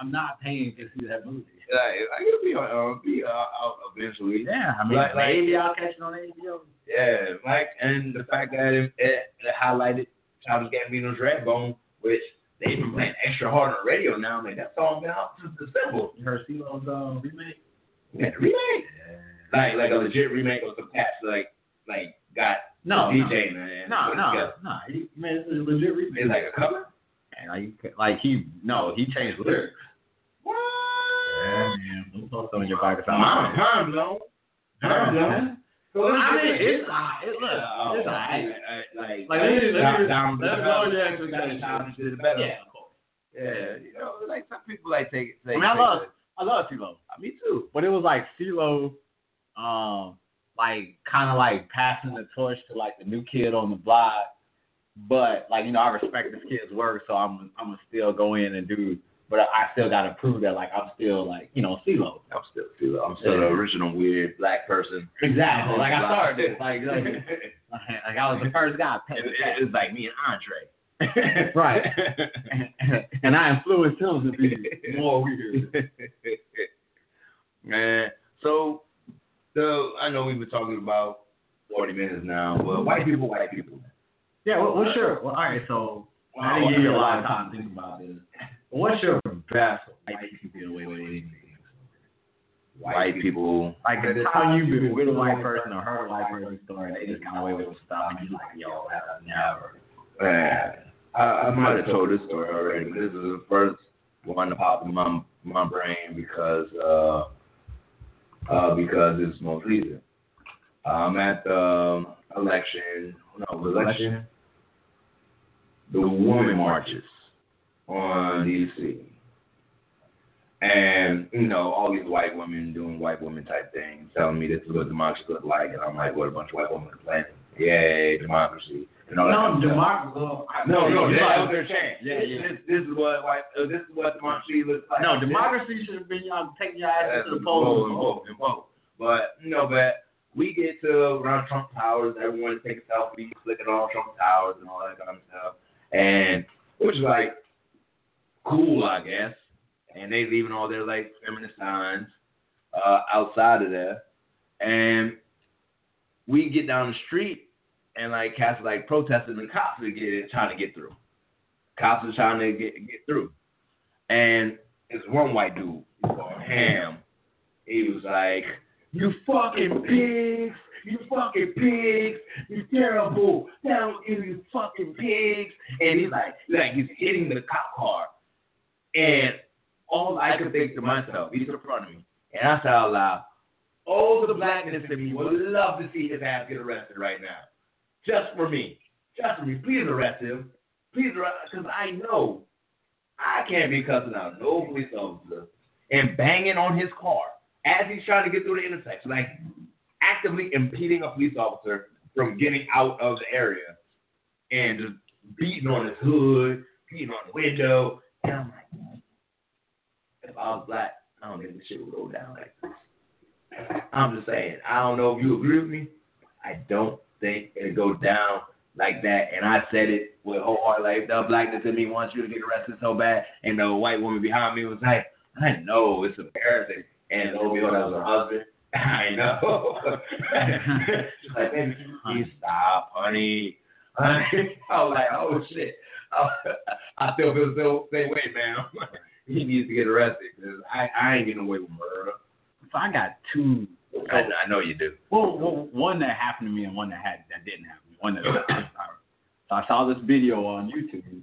I'm not paying to see that movie. Like, I gotta be on, uh, be uh, out eventually. Yeah, I mean, Like- like- maybe I'll catch it on HBO. Yeah, like, and the fact that it, it, it highlighted Childish Gambino's Redbone, which they've been playing extra hard on the radio now. I mean, that song been out since December. You heard CeeLo's uh, remake? Yeah, remake. Like, like a legit remake of some cats, like, like got No, DJ man. no, no, no. He, man, is a legit remake. It's like a cover. And like, like he, no, he changed lyrics. What? Yeah, man. Don't post on your bike. Mind, mind blown. Mind blown. So it's I mean, it's uh, it look, Yeah, it's alright. like, Like, let me- let me- down, let's down, go to the down, expectations. down, down, better. Yeah, of course. Yeah, you know, like some people like take. I take mean, I take love, it. I love CeeLo. Me too. But it was like CeeLo, um, like kind of like passing the torch to like the new kid on the block. But like you know, I respect this kid's work, so I'm I'm gonna still go in and do. But I still gotta prove that like I'm still like you know CeeLo. I'm still, still, I'm still the original weird black person. Exactly. Like I started this. Like like, like I was the first guy. it, it's like me and Andre. Right. and I influenced him to be more weird. Man, so the I know we've been talking about 40 minutes now, but white people, white people. Yeah. well, what's your? Well, all right. So I didn't give you a lot of time to think about this. What's your best white people away with anything? White people. Like the time you've been with a white person or heard a white person story, they just got away with stuff, and you're like, yo, that's never. Man, I, I might have told this story already, but this is the first one to pop in my my brain because uh uh because it's most recent. I'm at the election. No, election. The woman marches on DC. And, you know, all these white women doing white women type things, telling me this is what democracy looks like, and I'm like, what a bunch of white women complaining. Yay, democracy. And all that kind No, of democracy. Well, No, no, it's that like- was their chance. Yeah, yeah. This, this is what white, uh, this is what democracy looks like. No, democracy should have been y'all taking your ass to the polls. and vote and vote. But you know, but we get to around Trump Towers, everyone taking selfies, clicking on Trump Towers and all that kind of stuff, and which is like cool, I guess. And they leaving all their like feminist signs uh, outside of there, and we get down the street and like cats like protesting and cops are getting trying to get through. Cops are trying to get get through, and it's one white dude. Going ham. He was like, "You fucking pigs." You fucking pigs, you terrible, down you fucking pigs. And he's like, like he's hitting the cop car. And all I could think to myself, he's in front of me. And I said out loud, "All the blackness in me would love to see his ass get arrested right now. Just for me. Just for me. Please arrest him. Please arrest because I know I can't be cussing out no police officer and banging on his car as he's trying to get through the intersection. Like actively impeding a police officer from getting out of the area and just beating on his hood, beating on the window. And I'm like, if I was black, I don't think this shit would go down like this. I'm just saying, I don't know if you agree with me. I don't think it'd go down like that. And I said it with whole heart, like the blackness in me wants you to get arrested so bad. And the white woman behind me was like, I know it's embarrassing. And the old girl that was her husband, I know. She's like, baby, please stop, honey. I was like, oh shit. I still feel the same way, man. he needs to get arrested because I, I ain't getting away with murder. So I got two. I, I know you do. Well, well, one that happened to me and one that had that didn't happen. One that so I saw this video on YouTube,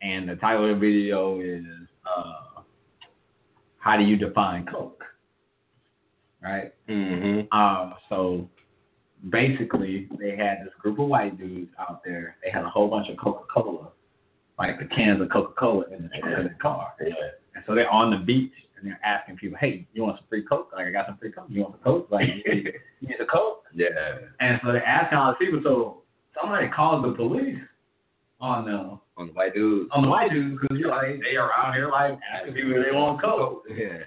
and the title of the video is uh, "How do you define Coke?" Right. Mm-hmm. Um. So basically, they had this group of white dudes out there. They had a whole bunch of Coca Cola, like the cans of Coca Cola in the, in the car. Yeah. And so they're on the beach and they're asking people, "Hey, you want some free Coke? Like I got some free Coke. You want some Coke? Like you need, a Coke?" Yeah. And so they're asking all the people. So somebody called the police on the On the white dudes. on the white dudes because you're like they around here like asking people they want Coke. Yeah.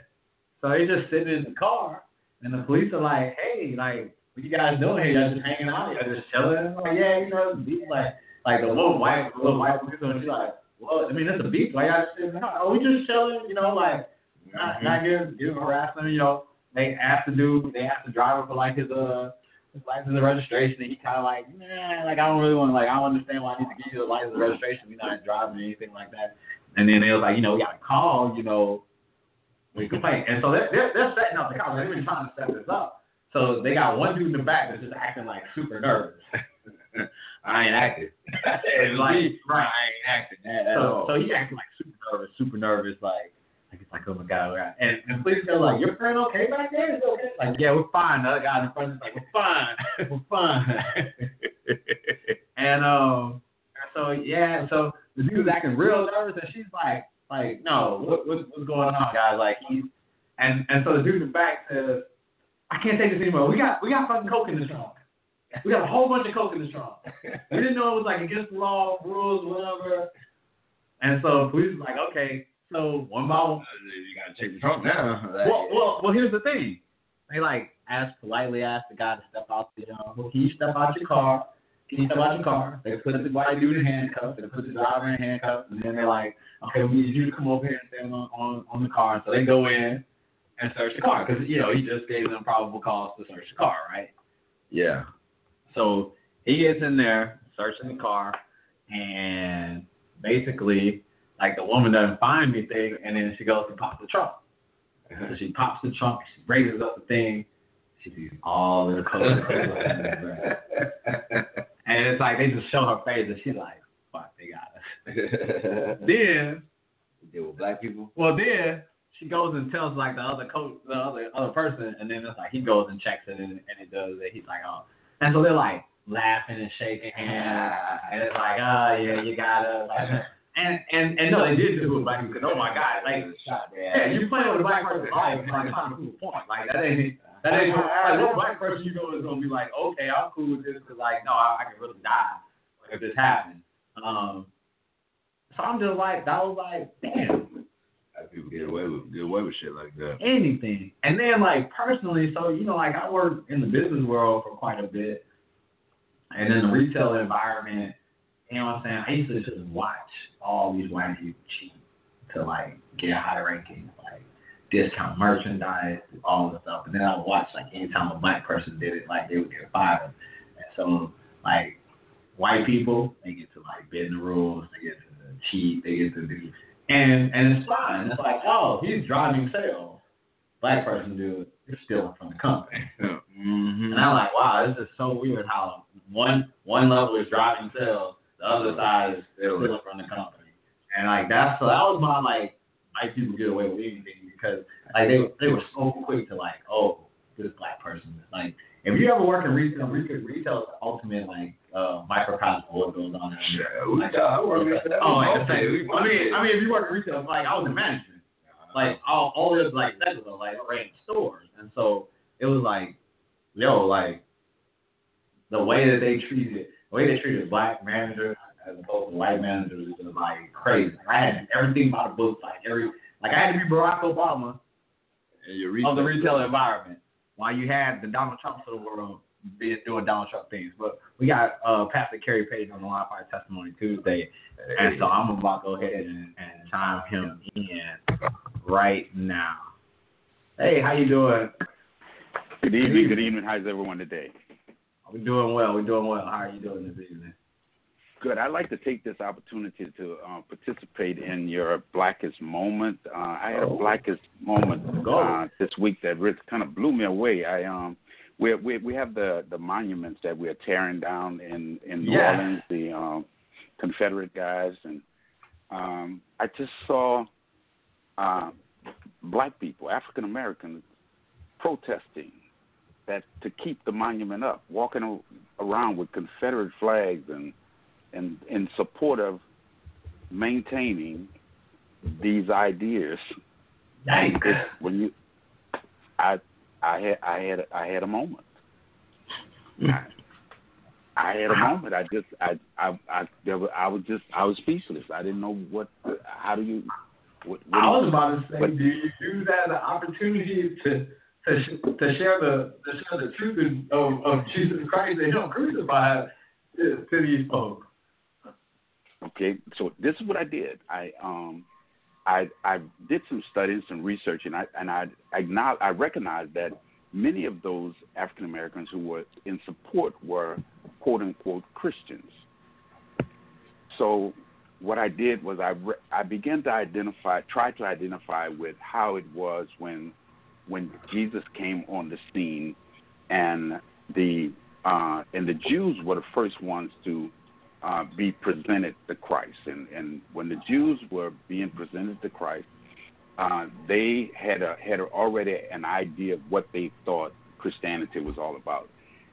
So they just sitting in the car, and the police are like, "Hey, like what you guys doing here? Y'all just hanging out? Y'all just chilling?" Like, yeah, you know, beach. Like like the little white the little white police, and she's like, "Well, I mean, it's a beach. Why y'all sitting in the car? Oh, we just chilling, you know, like." Not, not getting, getting harassed you know. They asked the dude, they asked the driver for like his uh his license and registration and he kinda like, nah, like I don't really want to like I don't understand why I need to give you the license and registration, you're not driving or anything like that. And then they was like, you know, we gotta call, you know, we complain. And so they're they're, they're setting up the car, they've been trying to set this up. So they got one dude in the back that's just acting like super nervous. I ain't acting. Like, right. I ain't acting at, at So, all. so he acting like super nervous, super nervous, like it's like, oh my god, we're and and police are like, your friend okay back there? Is it okay? Like, yeah, we're fine. The other guy in front is like, we're fine, we're fine. and um, so yeah, so the dude's acting real nervous, and she's like, like, no, what, what what's going on, guys? Like he's and and so the dude in the back says, I can't take this anymore. We got we got fucking coke in the trunk. We got a whole bunch of coke in the trunk. We didn't know it was like against the law, rules, whatever. And so police was like, okay, so one by one. Uh, you gotta take the trunk now. Like, Well, well, well, here's the thing. They like ask politely ask the guy to step out. You um, know, can you step out your car? Can you step out your car? They put the white dude in handcuffs. They put the driver in handcuffs, and then they're like, okay, we need you to come over here and stand on on, on the car. So they go in and search the car because you know he just gave them probable cause to search the car, right? yeah. So he gets in there, searching the car, and basically, like the woman doesn't find anything, and then she goes to pop the trunk. So she pops the trunk, she raises up the thing, she sees all the colors. and it's like they just show her face, and she's like, "Fuck, they got us." Then, Deal with black people. well, then she goes and tells like the other coach, the other other person, and then it's like he goes and checks it, and, and it does it. He's like, "Oh," and so they're like laughing and shaking hands, and it's like, "Oh yeah, you got us." Like, and and and no, they did do it with black people. 'cause, Oh my God, like yeah, you playing with a black person's life, like trying to prove a point. Like that ain't that ain't like what black person you know is gonna be like, okay, I'm cool with this because like no, I, I could really die if this happened. Um, so I'm just like that was like, damn, people get away with get away with shit like that. anything. And then like personally, so you know, like I worked in the business world for quite a bit, and in the retail environment, you know what I'm saying. I used to just watch all these white people cheat to like get high rankings, like discount merchandise, all the stuff. And then I would watch like anytime a black person did it, like they would get fired. And so like white people, they get to like bend the rules, they get to cheat, they get to do and and it's fine. It's like, oh, he's driving sales. black person do it, you're stealing from the company. Mm-hmm. And I'm like, wow, this is so weird how one one level is driving sales, the other side is stealing from the company. And like that's so that was my like white people get away with anything because like they they were so quick to like, oh, this black person like if you ever work in retail, retail, retail is the ultimate like uh, microcosm of what goes on. In Yeah, we got. I work that. Oh, like, I mean, I mean, if you work in retail, like I was in management, like all all this like secular, like ran stores, and so it was like, yo, like the way that they treated, the way they treated black managers as opposed to white managers was like crazy. I had everything by the book, like every, like I had to be Barack Obama of the retail environment, while you had the Donald Trumps of the world be doing Donald Trump things. But we got uh, Pastor Kerry Page on the line for our testimony Tuesday, and so I'm about to go ahead and, and chime him in right now. Hey, how you doing? Good evening. Good evening. How's everyone today? We're doing well. We're doing well. How are you doing this evening? Good. I'd like to take this opportunity to uh, participate in your Blackest moment. Uh, I had a Oh. Blackest moment uh, this week that really kind of blew me away. I um, we we we have the the monuments that we're tearing down in in New Yeah. Orleans, the um, Confederate guys, and um, I just saw uh, black people, African Americans, protesting that to keep the monument up, walking around with Confederate flags and and in support of maintaining these ideas. It's when you, I, I had I had I had a moment. Hmm. I had a moment. I just I I I there were, I was just I was speechless. I didn't know what how do you what, what I was about to say, but- do you use that an opportunity to to to share the to share the truth of, of Jesus Christ and Him crucified to, to these folks? Okay, so this is what I did. I um, I I did some studies, some research, and I and I I, I recognized that many of those African Americans who were in support were quote unquote Christians. So what I did was I re- I began to identify, try to identify with how it was when when Jesus came on the scene, and the uh, and the Jews were the first ones to uh, be presented to Christ. And, and when the Jews were being presented to Christ, uh, they had a, had already an idea of what they thought Christianity was all about.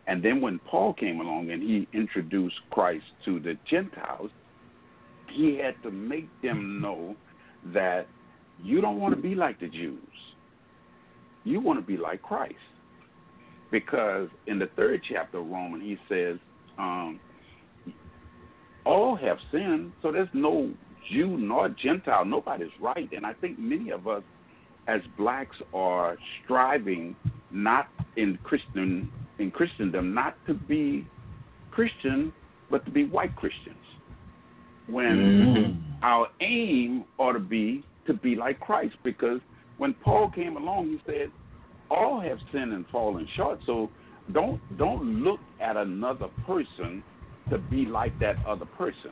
And then when Paul came along and he introduced Christ to the Gentiles, he had to make them know that you don't want to be like the Jews. You want to be like Christ. Because in the third chapter of Romans, he says, um, all have sinned, so there's no Jew nor Gentile. Nobody's right. And I think many of us as blacks are striving not in Christian in Christendom not to be Christian, but to be white Christians. When Mm-hmm. our aim ought to be to be like Christ, because when Paul came along, he said, "All have sinned and fallen short." So don't don't look at another person to be like that other person.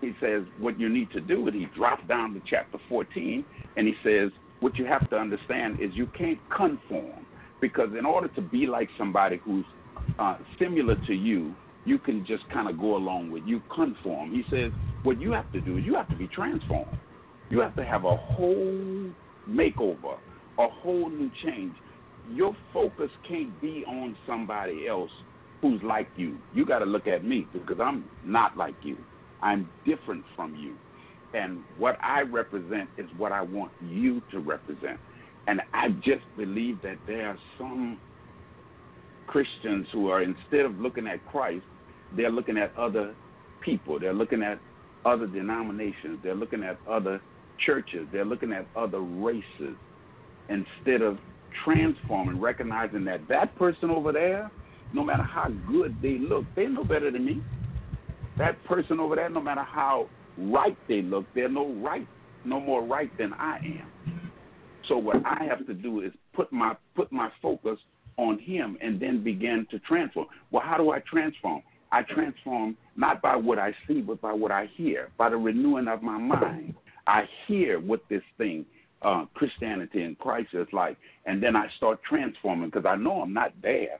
He says what you need to do, and he dropped down to chapter 14, and he says what you have to understand is you can't conform because in order to be like somebody who's uh, similar to you, you can just kind of go along with you conform. He says what you have to do is you have to be transformed. You have to have a whole makeover, a whole new change. Your focus can't be on somebody else who's like you. You got to look at me because I'm not like you. I'm different from you. And what I represent is what I want you to represent. And I just believe that there are some Christians who are, instead of looking at Christ, they're looking at other people. They're looking at other denominations. They're looking at other churches. They're looking at other races instead of transforming, recognizing that that person over there, no matter how good they look, they're no better than me. That person over there, no matter how right they look, they're no right, no more right than I am. So what I have to do is put my put my focus on him and then begin to transform. Well, how do I transform? I transform not by what I see, but by what I hear, by the renewing of my mind. I hear what this thing uh, Christianity and Christ is like, and then I start transforming because I know I'm not there.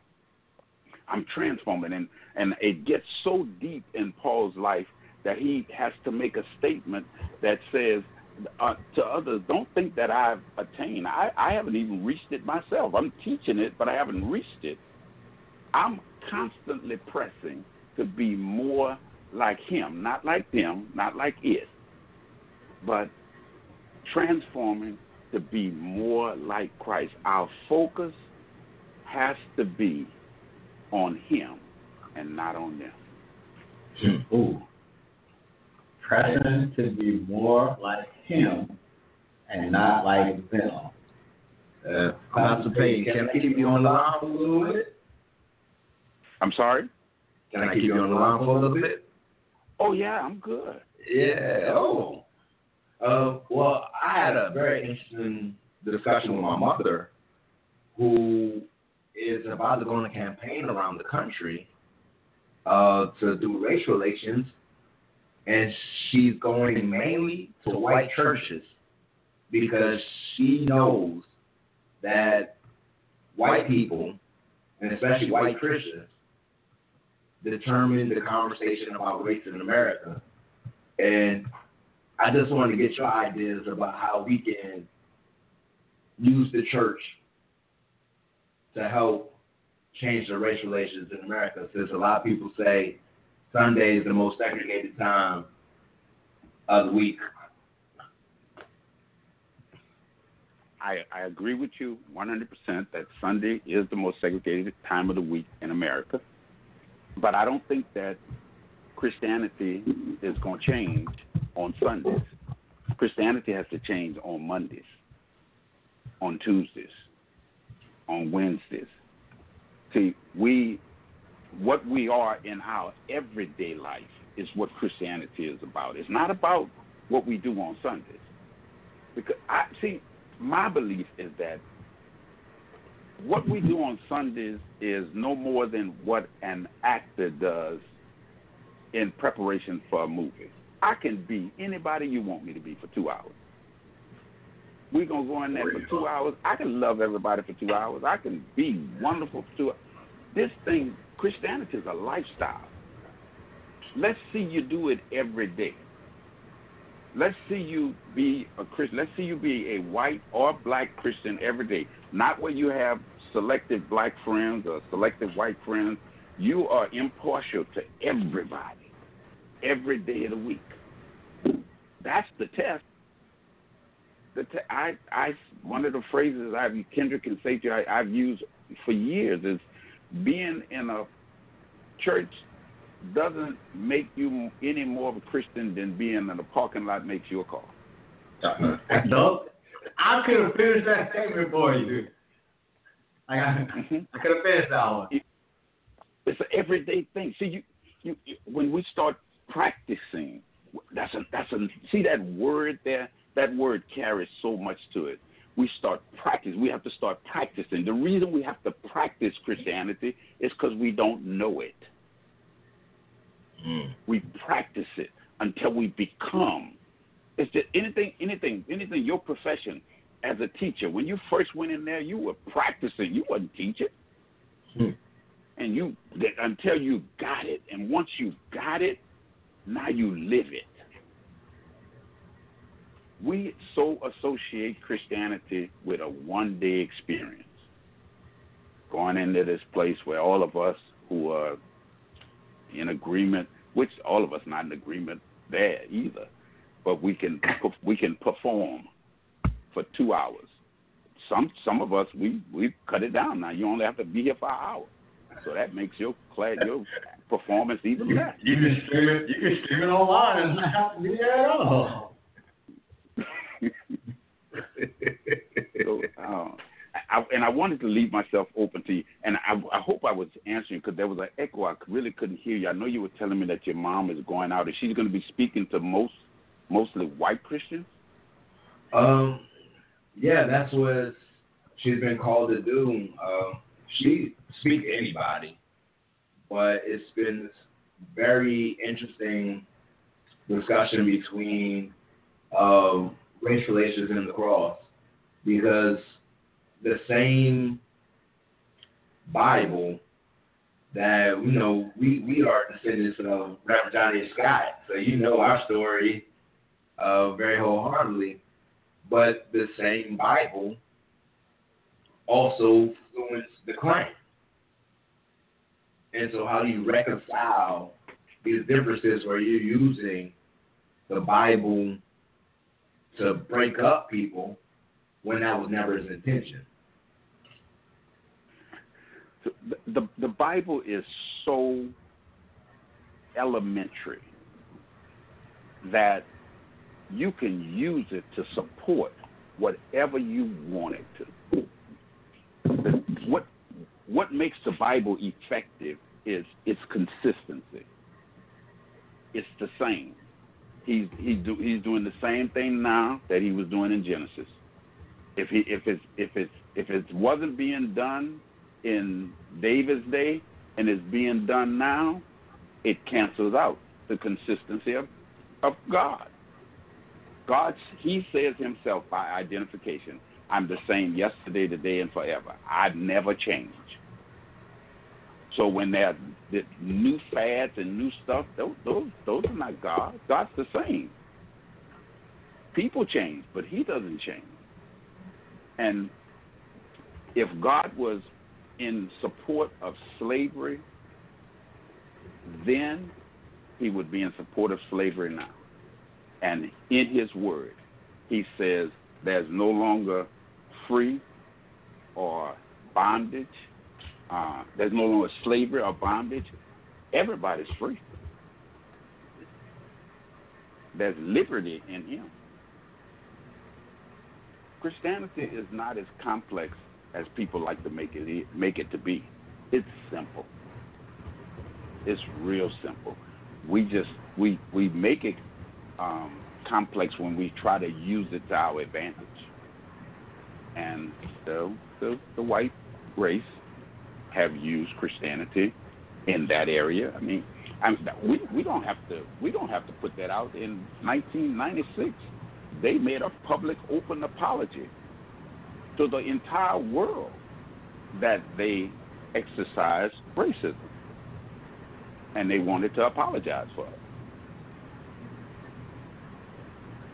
I'm transforming, and and it gets so deep in Paul's life that he has to make a statement that says uh, to others, don't think that I've attained. I, I haven't even reached it myself. I'm teaching it, but I haven't reached it. I'm constantly pressing to be more like him, not like them, not like it, but transforming to be more like Christ. Our focus has to be on him and not on them. Ooh. Pressing to be more like him and not like them. Uh, Pastor Payne, can I keep you on the line for a little bit? I'm sorry? Can I keep you on the line for a little bit? Oh, yeah, I'm good. Yeah. Oh. Uh, well, I had a very interesting discussion with my mother, who is about to go on a campaign around the country uh, to do race relations, and she's going mainly to white churches because she knows that white people, and especially white Christians, determine the conversation about race in America. And I just wanted to get your ideas about how we can use the church to help change the race relations in America. Since a lot of people say Sunday is the most segregated time of the week. I, I agree with you 100% that Sunday is the most segregated time of the week in America. But I don't think that Christianity is going to change on Sundays. Christianity has to change on Mondays, on Tuesdays, on Wednesdays. See, we what we are in our everyday life is what Christianity is about. It's not about what we do on Sundays. Because I see my belief is that what we do on Sundays is no more than what an actor does in preparation for a movie. I can be anybody you want me to be for two hours. We're gonna go in there for two hours. I can love everybody for two hours. I can be wonderful for two hours. This thing, Christianity is a lifestyle. Let's see you do it every day. Let's see you be a Christian. Let's see you be a white or black Christian every day. Not where you have selected black friends or selected white friends. You are impartial to everybody every day of the week. That's the test. The te- I, I, one of the phrases I've Kendrick and say to you, I, I've used for years is being in a church doesn't make you any more of a Christian than being in a parking lot makes you a car. no, I could have finished that statement for you. I, Mm-hmm. I could have finished that one. It's an everyday thing. See, you, you, you when we start practicing, that's a that's a see that word there. That word carries so much to it. We start practice. We have to start practicing. The reason we have to practice Christianity is because we don't know it. Mm. We practice it until we become. It's just anything, anything, anything. Your profession as a teacher. When you first went in there, you were practicing. You wasn't teaching. Hmm. And you until you got it, and once you got it, now you live it. We so associate Christianity with a one day experience. Going into this place where all of us who are in agreement, which all of us not in agreement there either, but we can we can perform for two hours. Some some of us we we cut it down now. You only have to be here for an hour, so that makes your class your performance even You, less. you can stream it. You can stream it online and not have to be there at all. so, uh, I, and I wanted to leave myself open to you, and I, I hope I was answering because there was an echo. I really couldn't hear you. I know you were telling me that your mom is going out. and she's going to be speaking to most, mostly white Christians? Um, yeah, that's what she's been called to do. Um, she speak to anybody, but it's been this very interesting discussion between um, race relations and the cross. because the same Bible that you know we we are descendants of Reverend Johnny Scott, so you know our story uh, very wholeheartedly. But the same Bible also influenced the crime. And so, how do you reconcile these differences where you're using the Bible to break up people when that was never his intention? The, the, the Bible is so elementary that you can use it to support whatever you want it to. What what makes the Bible effective is its consistency. It's the same. He's he's do, he's doing the same thing now that he was doing in Genesis. If he if it's if it's if it wasn't being done in David's day and it's being done now, it cancels out the consistency of, of God. God, He says Himself by identification, I'm the same yesterday, today, and forever. I've never changed. So when there the new fads and new stuff, those, those those are not God. God's the same. People change, but He doesn't change. And if God was in support of slavery, then He would be in support of slavery now. And in His Word, He says there's no longer free or bondage uh, there's no longer slavery or bondage. Everybody's free. There's liberty in Him. Christianity is not as complex as people like to make it make it to be. It's simple. It's real simple. We just we we make it um, complex when we try to use it to our advantage. And the the, the white race have used Christianity in that area. I mean, I we we don't have to we don't have to put that out in 1996. They made a public open apology to the entire world that they exercised racism, and they wanted to apologize for it.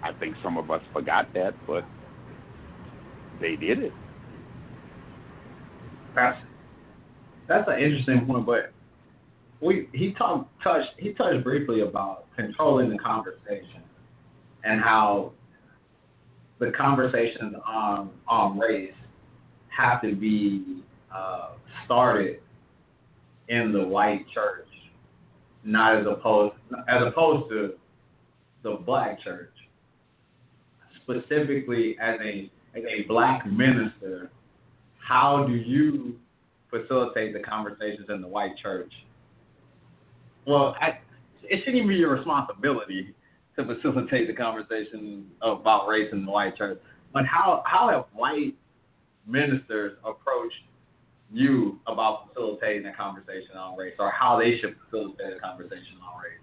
I think some of us forgot that, but they did it. That's that's an interesting point, but we he talked touched he touched briefly about controlling the conversation and how the conversations on on race have to be uh, started in the white church, not as opposed as opposed to the black church. Specifically, as a as a black minister, how do you facilitate the conversations in the white church. Well, I, it shouldn't even be your responsibility to facilitate the conversation about race in the white church. But how how have white ministers approached you about facilitating a conversation on race, or how they should facilitate a conversation on race?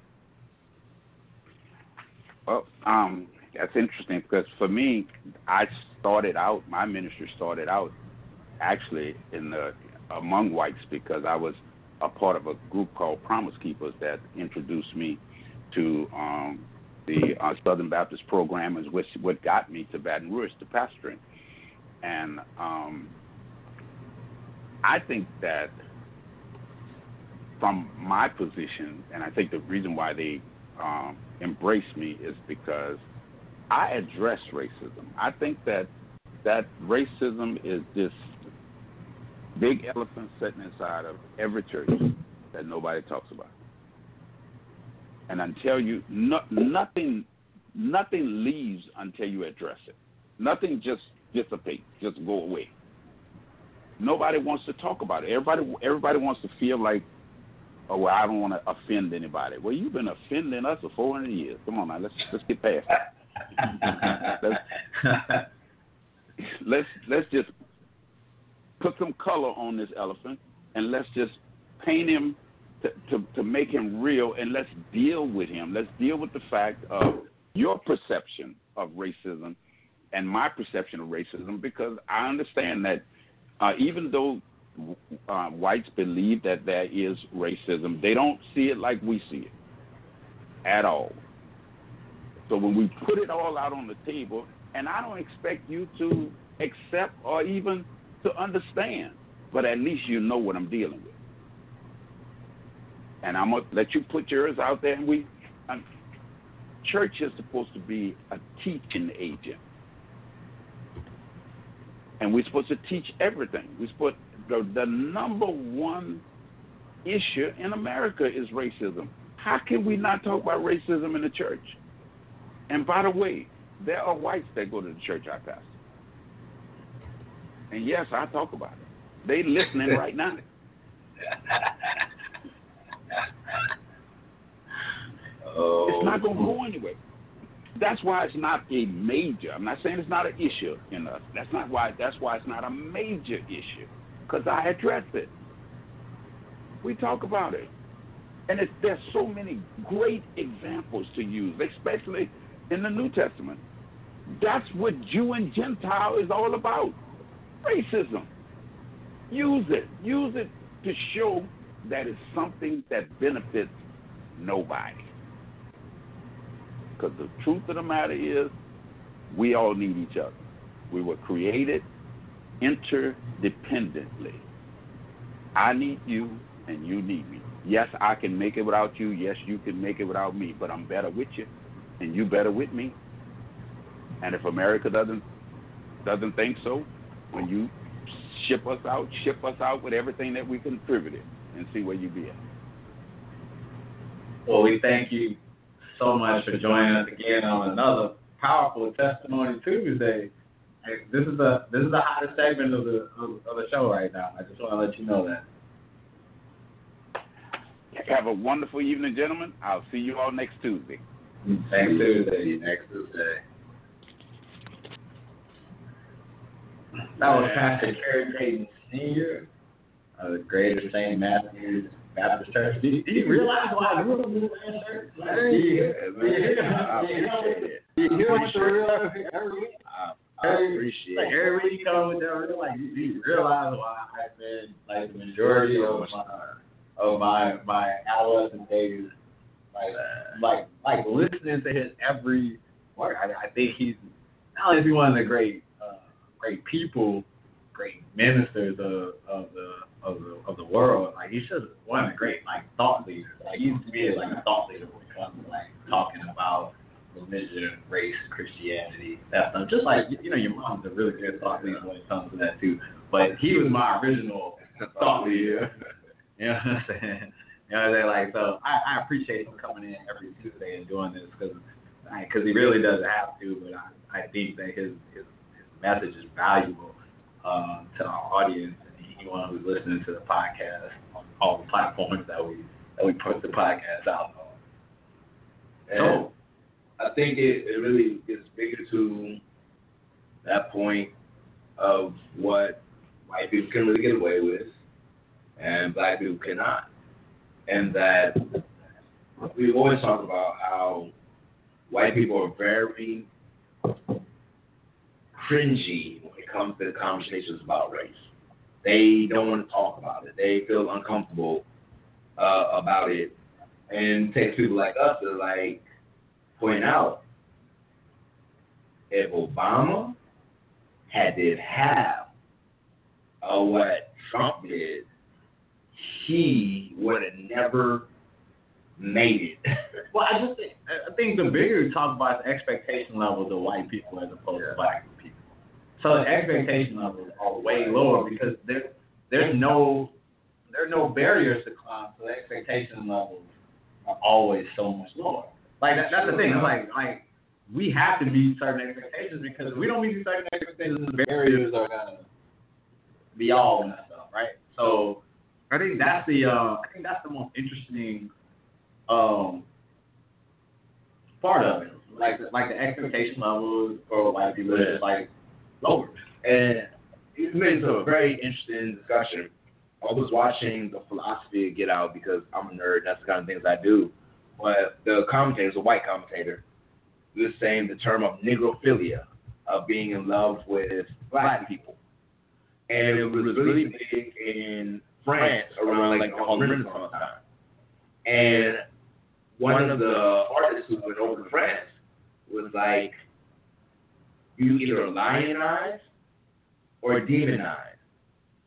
Well, um, that's interesting because for me, I started out. My ministry started out actually in the among whites because I was a part of a group called Promise Keepers that introduced me to um, the uh, Southern Baptist program, is which what got me to Baton Rouge to pastoring. And um, I think that from my position, and I think the reason why they um, embrace me is because I address racism. I think that that racism is this big elephant sitting inside of every church that nobody talks about. And until you, no, nothing, nothing leaves until you address it. Nothing just dissipates, just go away. Nobody wants to talk about it. Everybody, everybody wants to feel like, oh well, I don't want to offend anybody. Well, you've been offending us for 400 years. Come on, man, let's let's get past that. let's, let's just put some color on this elephant and let's just paint him to, to, to make him real and let's deal with him. Let's deal with the fact of your perception of racism and my perception of racism because I understand that uh, even though uh, whites believe that there is racism, they don't see it like we see it at all. So when we put it all out on the table, and I don't expect you to accept or even to understand, but at least you know what I'm dealing with. And I'm gonna let you put yours out there, and we. Church is supposed to be a teaching agent and we're supposed to teach everything. We're supposed the, the number one issue in America is racism. How can we not talk about racism in the church? And by the way, there are whites that go to the church I pastor. And yes, I talk about it. They listening right now. oh. It's not going to go oh. anywhere. That's why it's not a major. I'm not saying it's not an issue in us. That's not why. That's why it's not a major issue because I address it. We talk about it, and it's, there's so many great examples to use, especially in the New Testament. That's what Jew and Gentile is all about. Racism. Use it. Use it to show that it's something that benefits nobody. Because the truth of the matter is, we all need each other. We were created interdependently. I need you, and you need me. Yes, I can make it without you. Yes, you can make it without me. But I'm better with you, and you better with me. And if America doesn't doesn't think so, when you ship us out, ship us out with everything that we contributed, and see where you be at. Well, we thank you so much for joining us again on another powerful testimony Tuesday. This is the this is the hottest segment of the of, of the show right now. I just want to let you know that. Have a wonderful evening, gentlemen. I'll see you all next Tuesday. Same Tuesday. Next Tuesday. That was Pastor Kerry Payton Sr. of uh, the Greater St. Matthew's Baptist Church. Do you, do you realize why I grew up in this church? Like, do you, do hear I you hear- appreciate it. do you hear what the real every week? I, I appreciate like it. every week you come with that, like you, you realize why I spend like the majority of my of oh, my my adolescent days like like like listening to his every word. I, I think he's not only is he one of the great uh, great people, great ministers of of the of the of the world. Like he's just one of the great like thought leaders. Like he's to me like a thought leader when it comes to like talking about religion, race, Christianity, that stuff. Just like you know, your mom's a really good thought leader when it comes to that too. But he was my original thought leader. You know what I'm saying? You know what I'm saying? Like, so I, I appreciate him coming in every Tuesday and doing this because because he really doesn't have to, but I, I think that his, his his message is valuable uh, to our audience and anyone who's listening to the podcast on all the platforms that we that we put the podcast out on. And I think it, it really gets bigger to that point of what white people can really get away with and black people cannot. And that we always talk about how white people are very cringy when it comes to conversations about race. They don't want to talk about it. They feel uncomfortable uh, about it. And it takes people like us to like point out if Obama had did half of what Trump did, he would have never made it. Well, I just think, I think the bigger talk about the expectation levels of white people as opposed to black people. So the expectation levels are way lower because there there's no there are no barriers to climb, so the expectation levels are always so much lower. Like that, that's the thing. Like like we have to meet certain expectations because if we don't meet certain expectations, the barriers are gonna be all messed up, right? So I think that's the uh, I think that's the most interesting um, part of it. Like like the expectation levels for white people is like lower. And it's made into a very interesting discussion. I was watching the philosophy of Get Out because I'm a nerd. That's the kind of things I do. But the commentator, was a white commentator, he was saying the term of negrophilia, of being in love with black people. And it was really big in France around like the Renaissance time. And one of the artists who went over to France was like, you either lionize or demonize.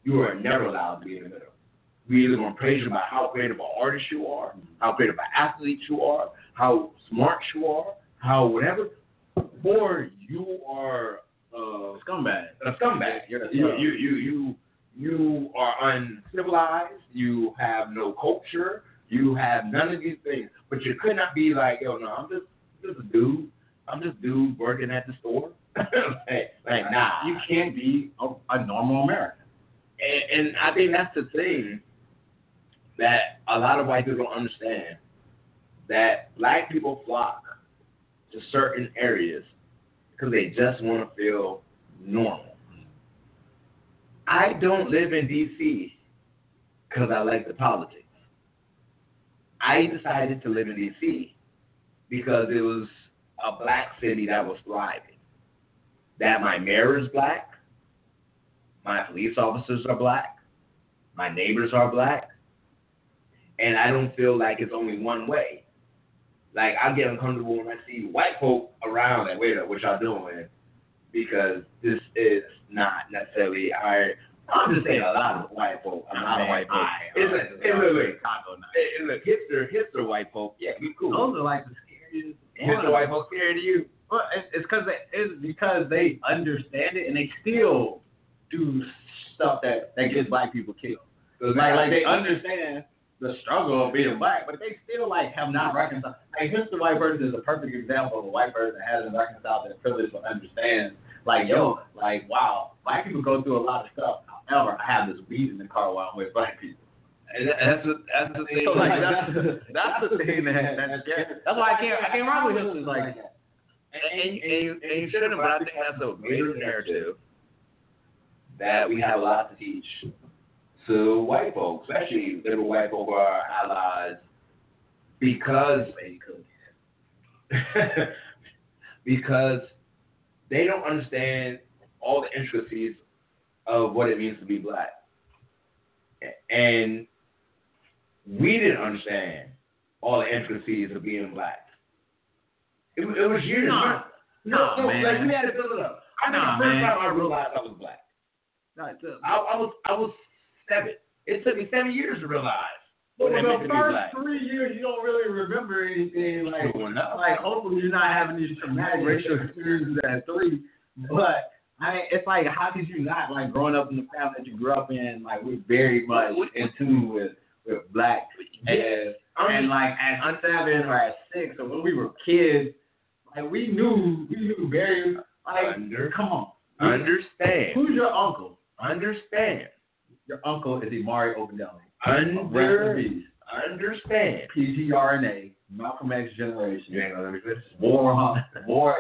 You are never allowed to be in the middle. We either to praise you about how great of an artist you are, how great of an athlete you are, how smart you are, how whatever, or you are uh, Scumbag. a scumbag. You're a You, you, you, you, you are uncivilized. You have no culture. You have none of these things. But you could not be like, yo, no, I'm just, just a dude. I'm just dude working at the store. like, like, nah. You can't be a, a normal American. And, and I think that's the thing that a lot of white people don't understand. That black people flock to certain areas because they just want to feel normal. I don't live in D.C. because I like the politics. I decided to live in D.C. because it was a black city that was thriving. That my mayor is black, my police officers are black, my neighbors are black, and I don't feel like it's only one way. Like I get uncomfortable when I see white folk around. Like, wait up, what y'all doing? Because this is not necessarily our. I'm just saying a lot of white folk. A lot of white folk. It's a, look, Taco night. hey, look, hipster, hipster white folk. Yeah, we cool. Those are like the scariest. Hipster white folk scared of you. Well, it's, it's because they, it's because they understand it and they still do stuff that that gets black people killed. Like, like they understand the struggle of being black, but they still like have not reconciled. Like hipster white person is a perfect example of a white person that hasn't reconciled their privilege but understands. Like yo, like wow, black people go through a lot of stuff. However, I have this weed in the car while I'm with black people. And that's the that's the thing. So like that's the, that's the thing that that's. That's why I can't I can't rock with hipsters like that. And, and, and, you, and you shouldn't, but I think that's a greater narrative that we have a lot to teach to white folks, especially liberal white folk or our allies, because because they don't understand all the intricacies of what it means to be black. And we didn't understand all the intricacies of being black. It, was- it was years. Nah. no, no, man. like we had to build it up. I think Nah, the first man. time I realized I was black, I, I was I was seven. It took me seven years to realize But what it for meant the first three years, you don't really remember anything. Like, like hopefully you're not having these traumatic racial experiences at three. But I, it's like, how could you not like growing up in the family that you grew up in? Like, we're very much in tune with with black. And, and like at seven or at six, or when we were kids, like we knew, we knew very like, Under- come on, understand, who's your uncle? understand, Your uncle is Imari Ogundelli. under, understand. PGRNA, Malcolm X generation. You ain't gonna let me finish. War, war.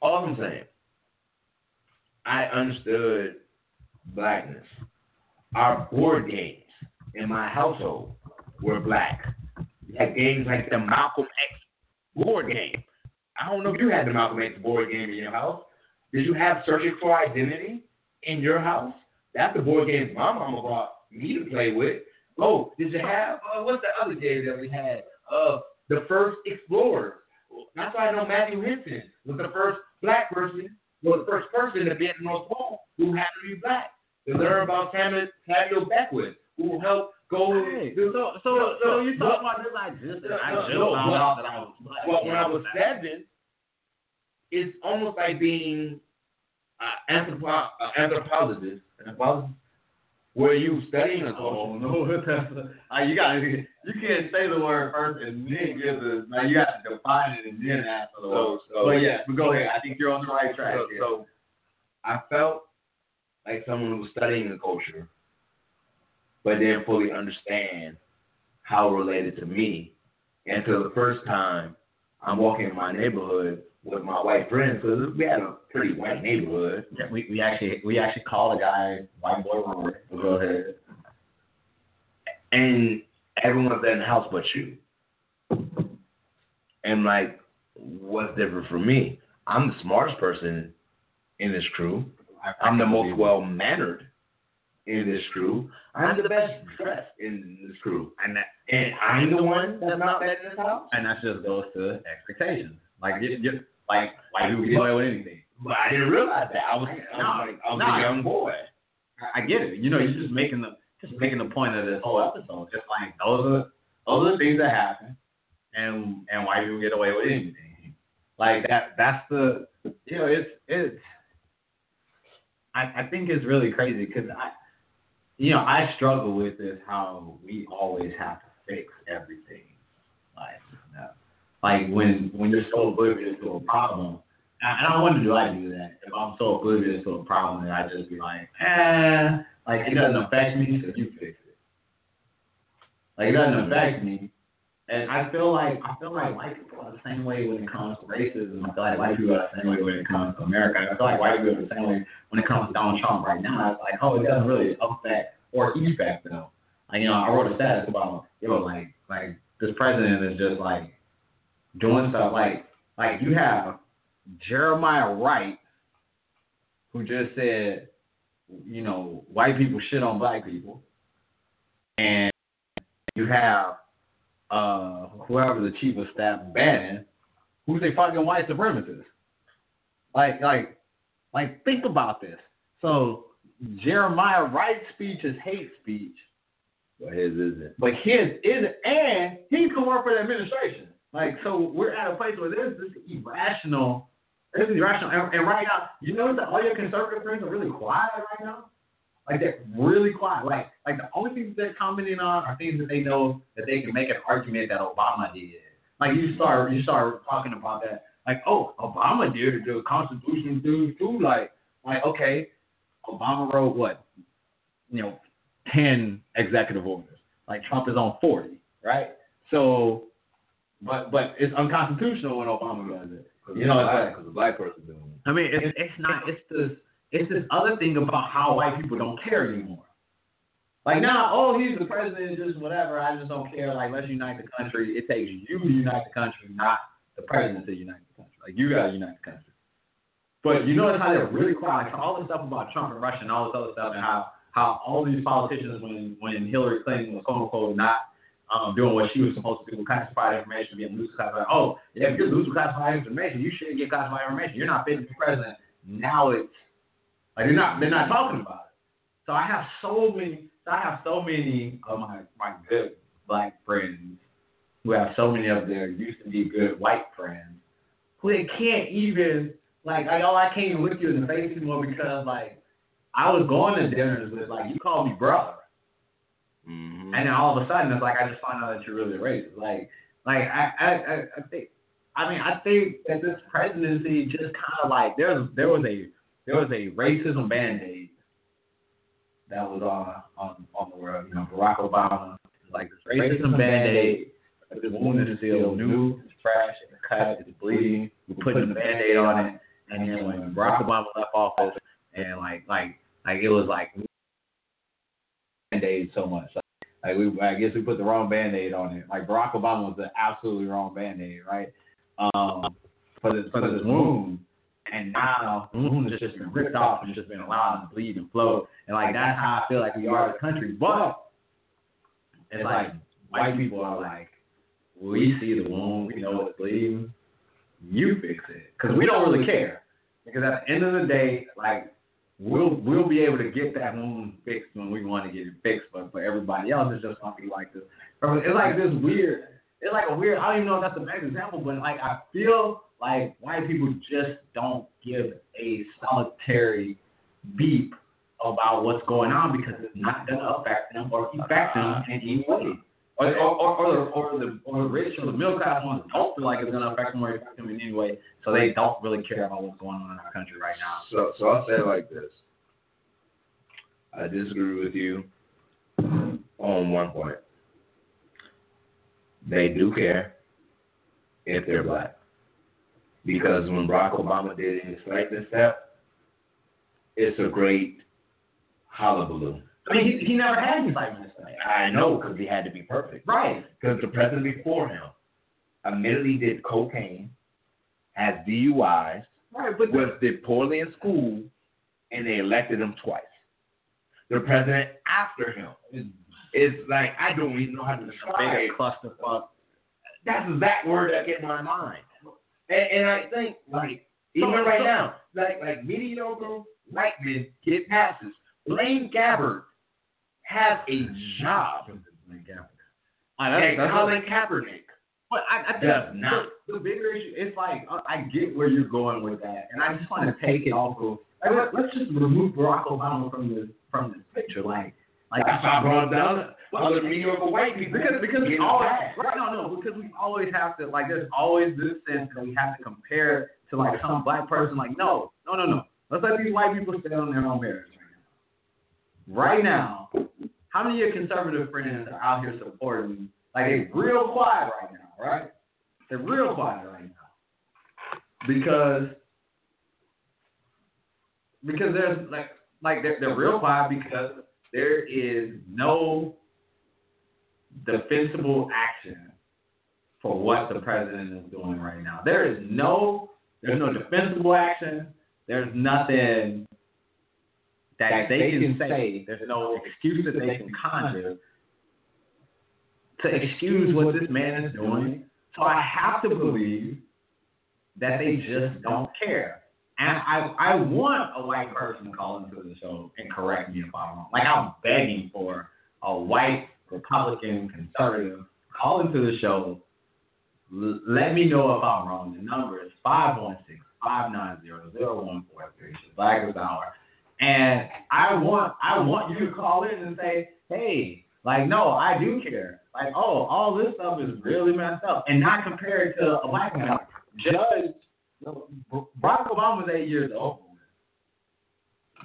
All I'm saying, I understood blackness. Our board games in my household were black. We had games like the Malcolm X board game. I don't know if you had the Malcolm X board game in your house. Did you have Searching for Identity in your house? That's the board games my mama bought me to play with. Oh, did you have uh, what's the other game that we had? Uh, the first Explorer. That's why I know Matthew Henson was the first black person, was the first person to be at the North Pole who happened to be black. To learn about Samuel, Samuel Beckwith, who helped go. Hey, do- so, so, No, so no, you no. talk about this like just No, I no, just no, found well- out that I was black. Well, when I was seven, it's almost like being an anthropo- uh, anthropologist, anthropologist, where you studying a culture? Oh no, uh, you got you can't say the word first and then give the like you got to define it and then ask for the word. So, so But yeah, but go ahead. I think you're on the right track. So, here. so I felt like someone who was studying the culture, but didn't fully understand how related to me until the first time I'm walking in my neighborhood with my white friends because we had a pretty white neighborhood. Yeah, we, we actually we actually called a guy white boy Rory. Go ahead. and everyone's in the house but you. And like, what's different for me? I'm the smartest person in this crew. I'm the most well mannered in this crew. I'm the best dressed in this crew. and that And I'm the one that's not that in this house. and that just goes to expectations. Like you, you like white people get away with anything. But I didn't realize that. I was, I was No, like, I was no. a young boy. I, I get it. You know, you're just making the just making the point of this whole episode. Just like those are those are the things that happen, and and white people get away with anything. Like that. That's the you know it's it's. I I think it's really crazy because I, you know, I struggle with this how we always have to fix everything. Like, you know, like when when you're so oblivious to a problem, and I to do I do that. If I'm so oblivious to a problem, then I just be like, eh, like it doesn't affect me, so you fix it. Like it doesn't affect me, and I feel like I feel like white people are the same way when it comes to racism. I feel like white people are the same way when it comes to America. I feel like white people are the same way when it comes to Donald Trump right now. It's like, oh, it doesn't really affect or effect them. Like you know, I wrote a status about you know, like like this president is just like doing stuff like like you have Jeremiah Wright, who just said, you know, white people shit on black people, and you have uh, whoever the chief of staff, Bannon, who's a fucking white supremacist. Like, like, like, think about this. So Jeremiah Wright's speech is hate speech, But his isn't. but his isn't, and he can work for the administration. Like, so we're at a place where there's this irrational, this is irrational, and, and right now, you notice that all your conservative friends are really quiet right now. Like they're really quiet. Like, like the only things they're commenting on are things that they know that they can make an argument that Obama did. Like you start, you start talking about that. Like, oh, Obama did the Constitution do too. Like, like okay, Obama wrote what, you know, ten executive orders. Like Trump is on forty, right? So, but but it's unconstitutional when Obama does it. You know, it's like- because the black person doing it. I mean, it's, it's not. It's this. It's this other thing about how white people don't care anymore. Like now, oh, he's the president, just whatever. I just don't care. Like, let's unite the country. It takes you to unite the country, not the president to unite the country. Like, you gotta unite the country. But you notice how they're really quiet. Like, all this stuff about Trump and Russia and all this other stuff, and how how all these politicians, when when Hillary Clinton was quote unquote not um, doing what she was supposed to do, with classified information, being loose classified. Oh, yeah, if you're loose classified information, you shouldn't get classified information. You're not fit to be president. Now it's like they're not they're not talking about it. So I have so many I have so many of my my good black friends who have so many of their used to be good white friends who they can't even like I oh I can't even look you in the face anymore because like I was going to dinners with like you call me brother. Mm-hmm. And then all of a sudden, it's like I just find out that you're really racist. Like, like I, I, I, I think, I mean, I think that this presidency just kind of like there's there was a there was a racism band aid that was on on on the world. You know, Barack Obama like this racism band aid. This wound is still new, it's fresh, it's cut, it's bleeding. We're putting the band aid on it, and then when Barack Obama left office, and like like like it was like band aid so much. Like we, I guess we put the wrong band-aid on it. Like Barack Obama was the absolutely wrong band-aid, right? Um, for this for this wound, and now wound has just been ripped off and just been allowed to bleed and flow, and like that's how I feel like we are as a country. But it's like white people are like, we see the wound, we know it's bleeding, you fix it, because we don't really care. Because at the end of the day, like we'll we'll be able to get that wound fixed when we want to get it fixed. But for everybody else, it's just be like this. It's like this weird. It's like a weird. I don't even know if that's the best example, but like I feel like white people just don't give a solitary beep about what's going on because it's not gonna affect them or affect them uh-huh. in any way. Or, or, or, or, the, or the or the rich or the middle class ones don't feel like it's gonna affect them or affect them in any way, so they don't really care about what's going on in our country right now. So, so I'll say it like this. I disagree with you on one point. They do care if they're black. Because when Barack Obama did his lightning step, it's a great hullabaloo. I mean, he, he never had this thing. I know because he had to be perfect. Right. Because the president before him admittedly did cocaine, has DUIs, Right, but was did poorly in school, and they elected him twice. The president after him is like I don't even know how to describe. it. clusterfuck. That's the exact word that came to my mind. And, and I think like even So- right so- now, like like mediocre white men get passes. Blaine Gabbert has a job. Ah, that's- And that's- Colin Kaepernick But I, I think does not. the, the bigger issue, it's like I, I get where you're going with that, and I just want to take it off of. Like, let, let's just remove Barack Obama from this from this picture, like, like That's why I brought down other mediocre white people. because because we always right no no because we always have to like there's always this sense that we have to compare to like some black person like no no no no let's let these white people stay on their own marriage right now. Right now, how many of your conservative friends are out here supporting like they're real quiet right now, right? They're real quiet right now because because there's like like they're, they're real quiet because there is no defensible action for what the president is doing right now. There is no there's no defensible action. There's nothing that they can say. There's no excuse that they can conjure to excuse what this man is doing. So I have to believe that they just don't care. And I I want a white person to call into the show and correct me if I'm wrong. Like I'm begging for a white Republican conservative call into the show. L- let me know if I'm wrong. The number is 516 590 0143. Blackest Hour. And I want I want you to call in and say, hey, like no, I do care. Like, oh, all this stuff is really messed up. And not compare it to a black man. Judge Barack Obama was eight years old.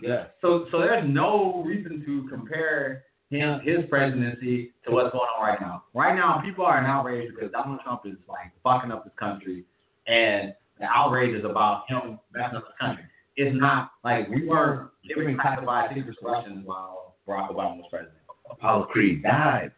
Yeah. So so there's no reason to compare him his presidency to what's going on right now. Right now, people are in outrage because Donald Trump is like fucking up this country, and the outrage is about him messing up the country. It's not like we weren't giving classified secrets to Russians while Barack Obama was president. Apollo Creed died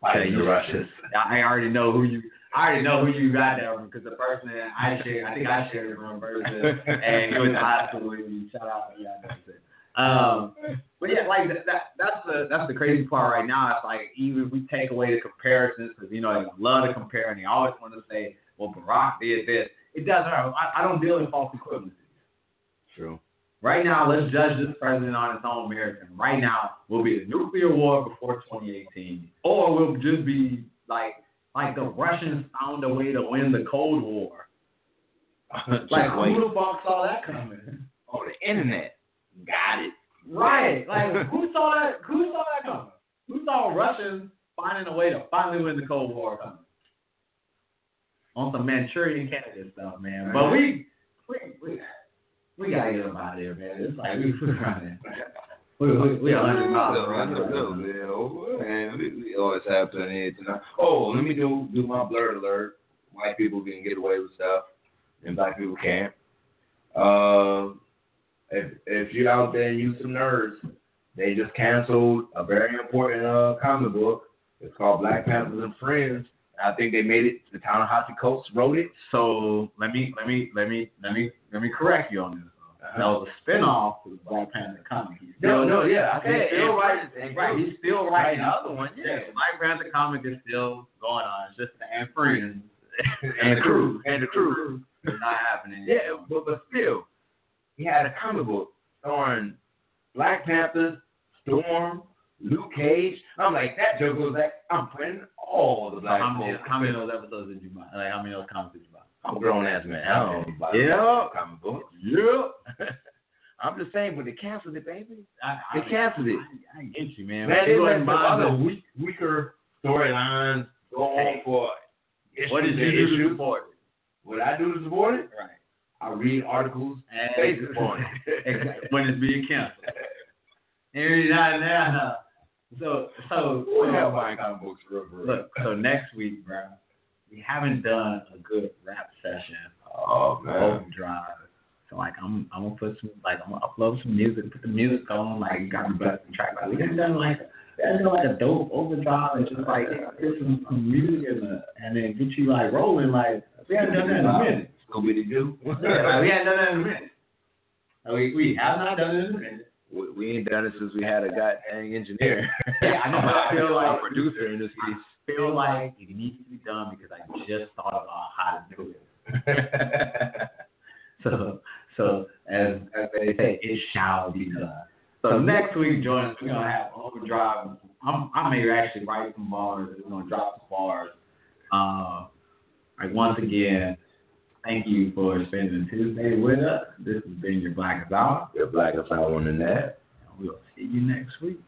fighting the Russians. I already know who you. I already know who you got from because the person that I shared, I think I shared it from version, and he was in high school with me. Shout out, that's it. Um, but yeah, like that, that, that's the that's the crazy part right now. It's like even if we take away the comparisons, because you know they love to compare and they always want to say, well, Barack did this. It doesn't. I, I don't deal in false equivalencies. True. Right now, let's judge this president on its own merits. And right now, we'll be a nuclear war before 2018, or we'll just be like like the Russians found a way to win the Cold War. Like who the fuck saw that coming? on the internet. Got it. Right. Like who saw that? Who saw that coming? Who saw Russians finding a way to finally win the Cold War coming? On some Manchurian candidate stuff, man. But we we we, we gotta get them out of there, man. It's like we we running. We we we a hundred miles man. Man, we, we always have plenty to know. Oh, let me do do my blurred alert. White people can get away with stuff, and black people can't. Uh, if if you're out there and you some nerds, they just canceled a very important uh comic book. It's called Black Panthers and Friends. I think they made it. Ta-Nehisi Coates wrote it. So let me let me let me let me let me correct you on this. That was a spinoff of the Black Panther comic. He's No, no, yeah, I He's still writing. Friends, Right, he's still Right, writing. the other one, yeah. Yeah, Black Panther comic is still going on. It's just the and friends and the crew, and the crew. It's not happening. Yeah, but, but still, he had a comic book starring Black Panther, Storm, Luke Cage. I'm like, that joke was like, I'm putting all the black How many, how many of those episodes did you buy? Like how many of those comics did you buy? I'm a grown ass man. I don't know about Yeah. comic books. Yeah. I'm just saying, but they canceled it, baby. I, They canceled it. I, I get you, man. Man, they and other the- weak, weaker storylines go on for What did you do to support it? What I do to support it? Right. I read articles And on. Exactly. when it's being canceled. And not now. So so Who have buying comic books real? look, so next week, bro, we haven't done a good rap session Oh overdrive. So like I'm I'm gonna put some like I'm gonna upload some music, put the music on, like got the best track. Like we haven't done like we haven't done like a dope overdrive and just like put some, some music in the and then get you like rolling like we haven't done that in a minute. Gonna do. yeah, like, we hadn't done that in a minute. We we have not done it in a minute. we, we ain't done it since we had a goddamn engineer. Yeah, I know, I feel like- a producer in this piece. Feel like it needs to be done because I just thought about how to do it. So, so as as they say, it shall be done. So next week, join us. We're gonna have overdrive. I'm I may actually write some bars. We're gonna drop some bars. Uh, like once again, thank you for spending Tuesday with us. This has been your Blackest Hour. Your black out on the net. We'll see you next week.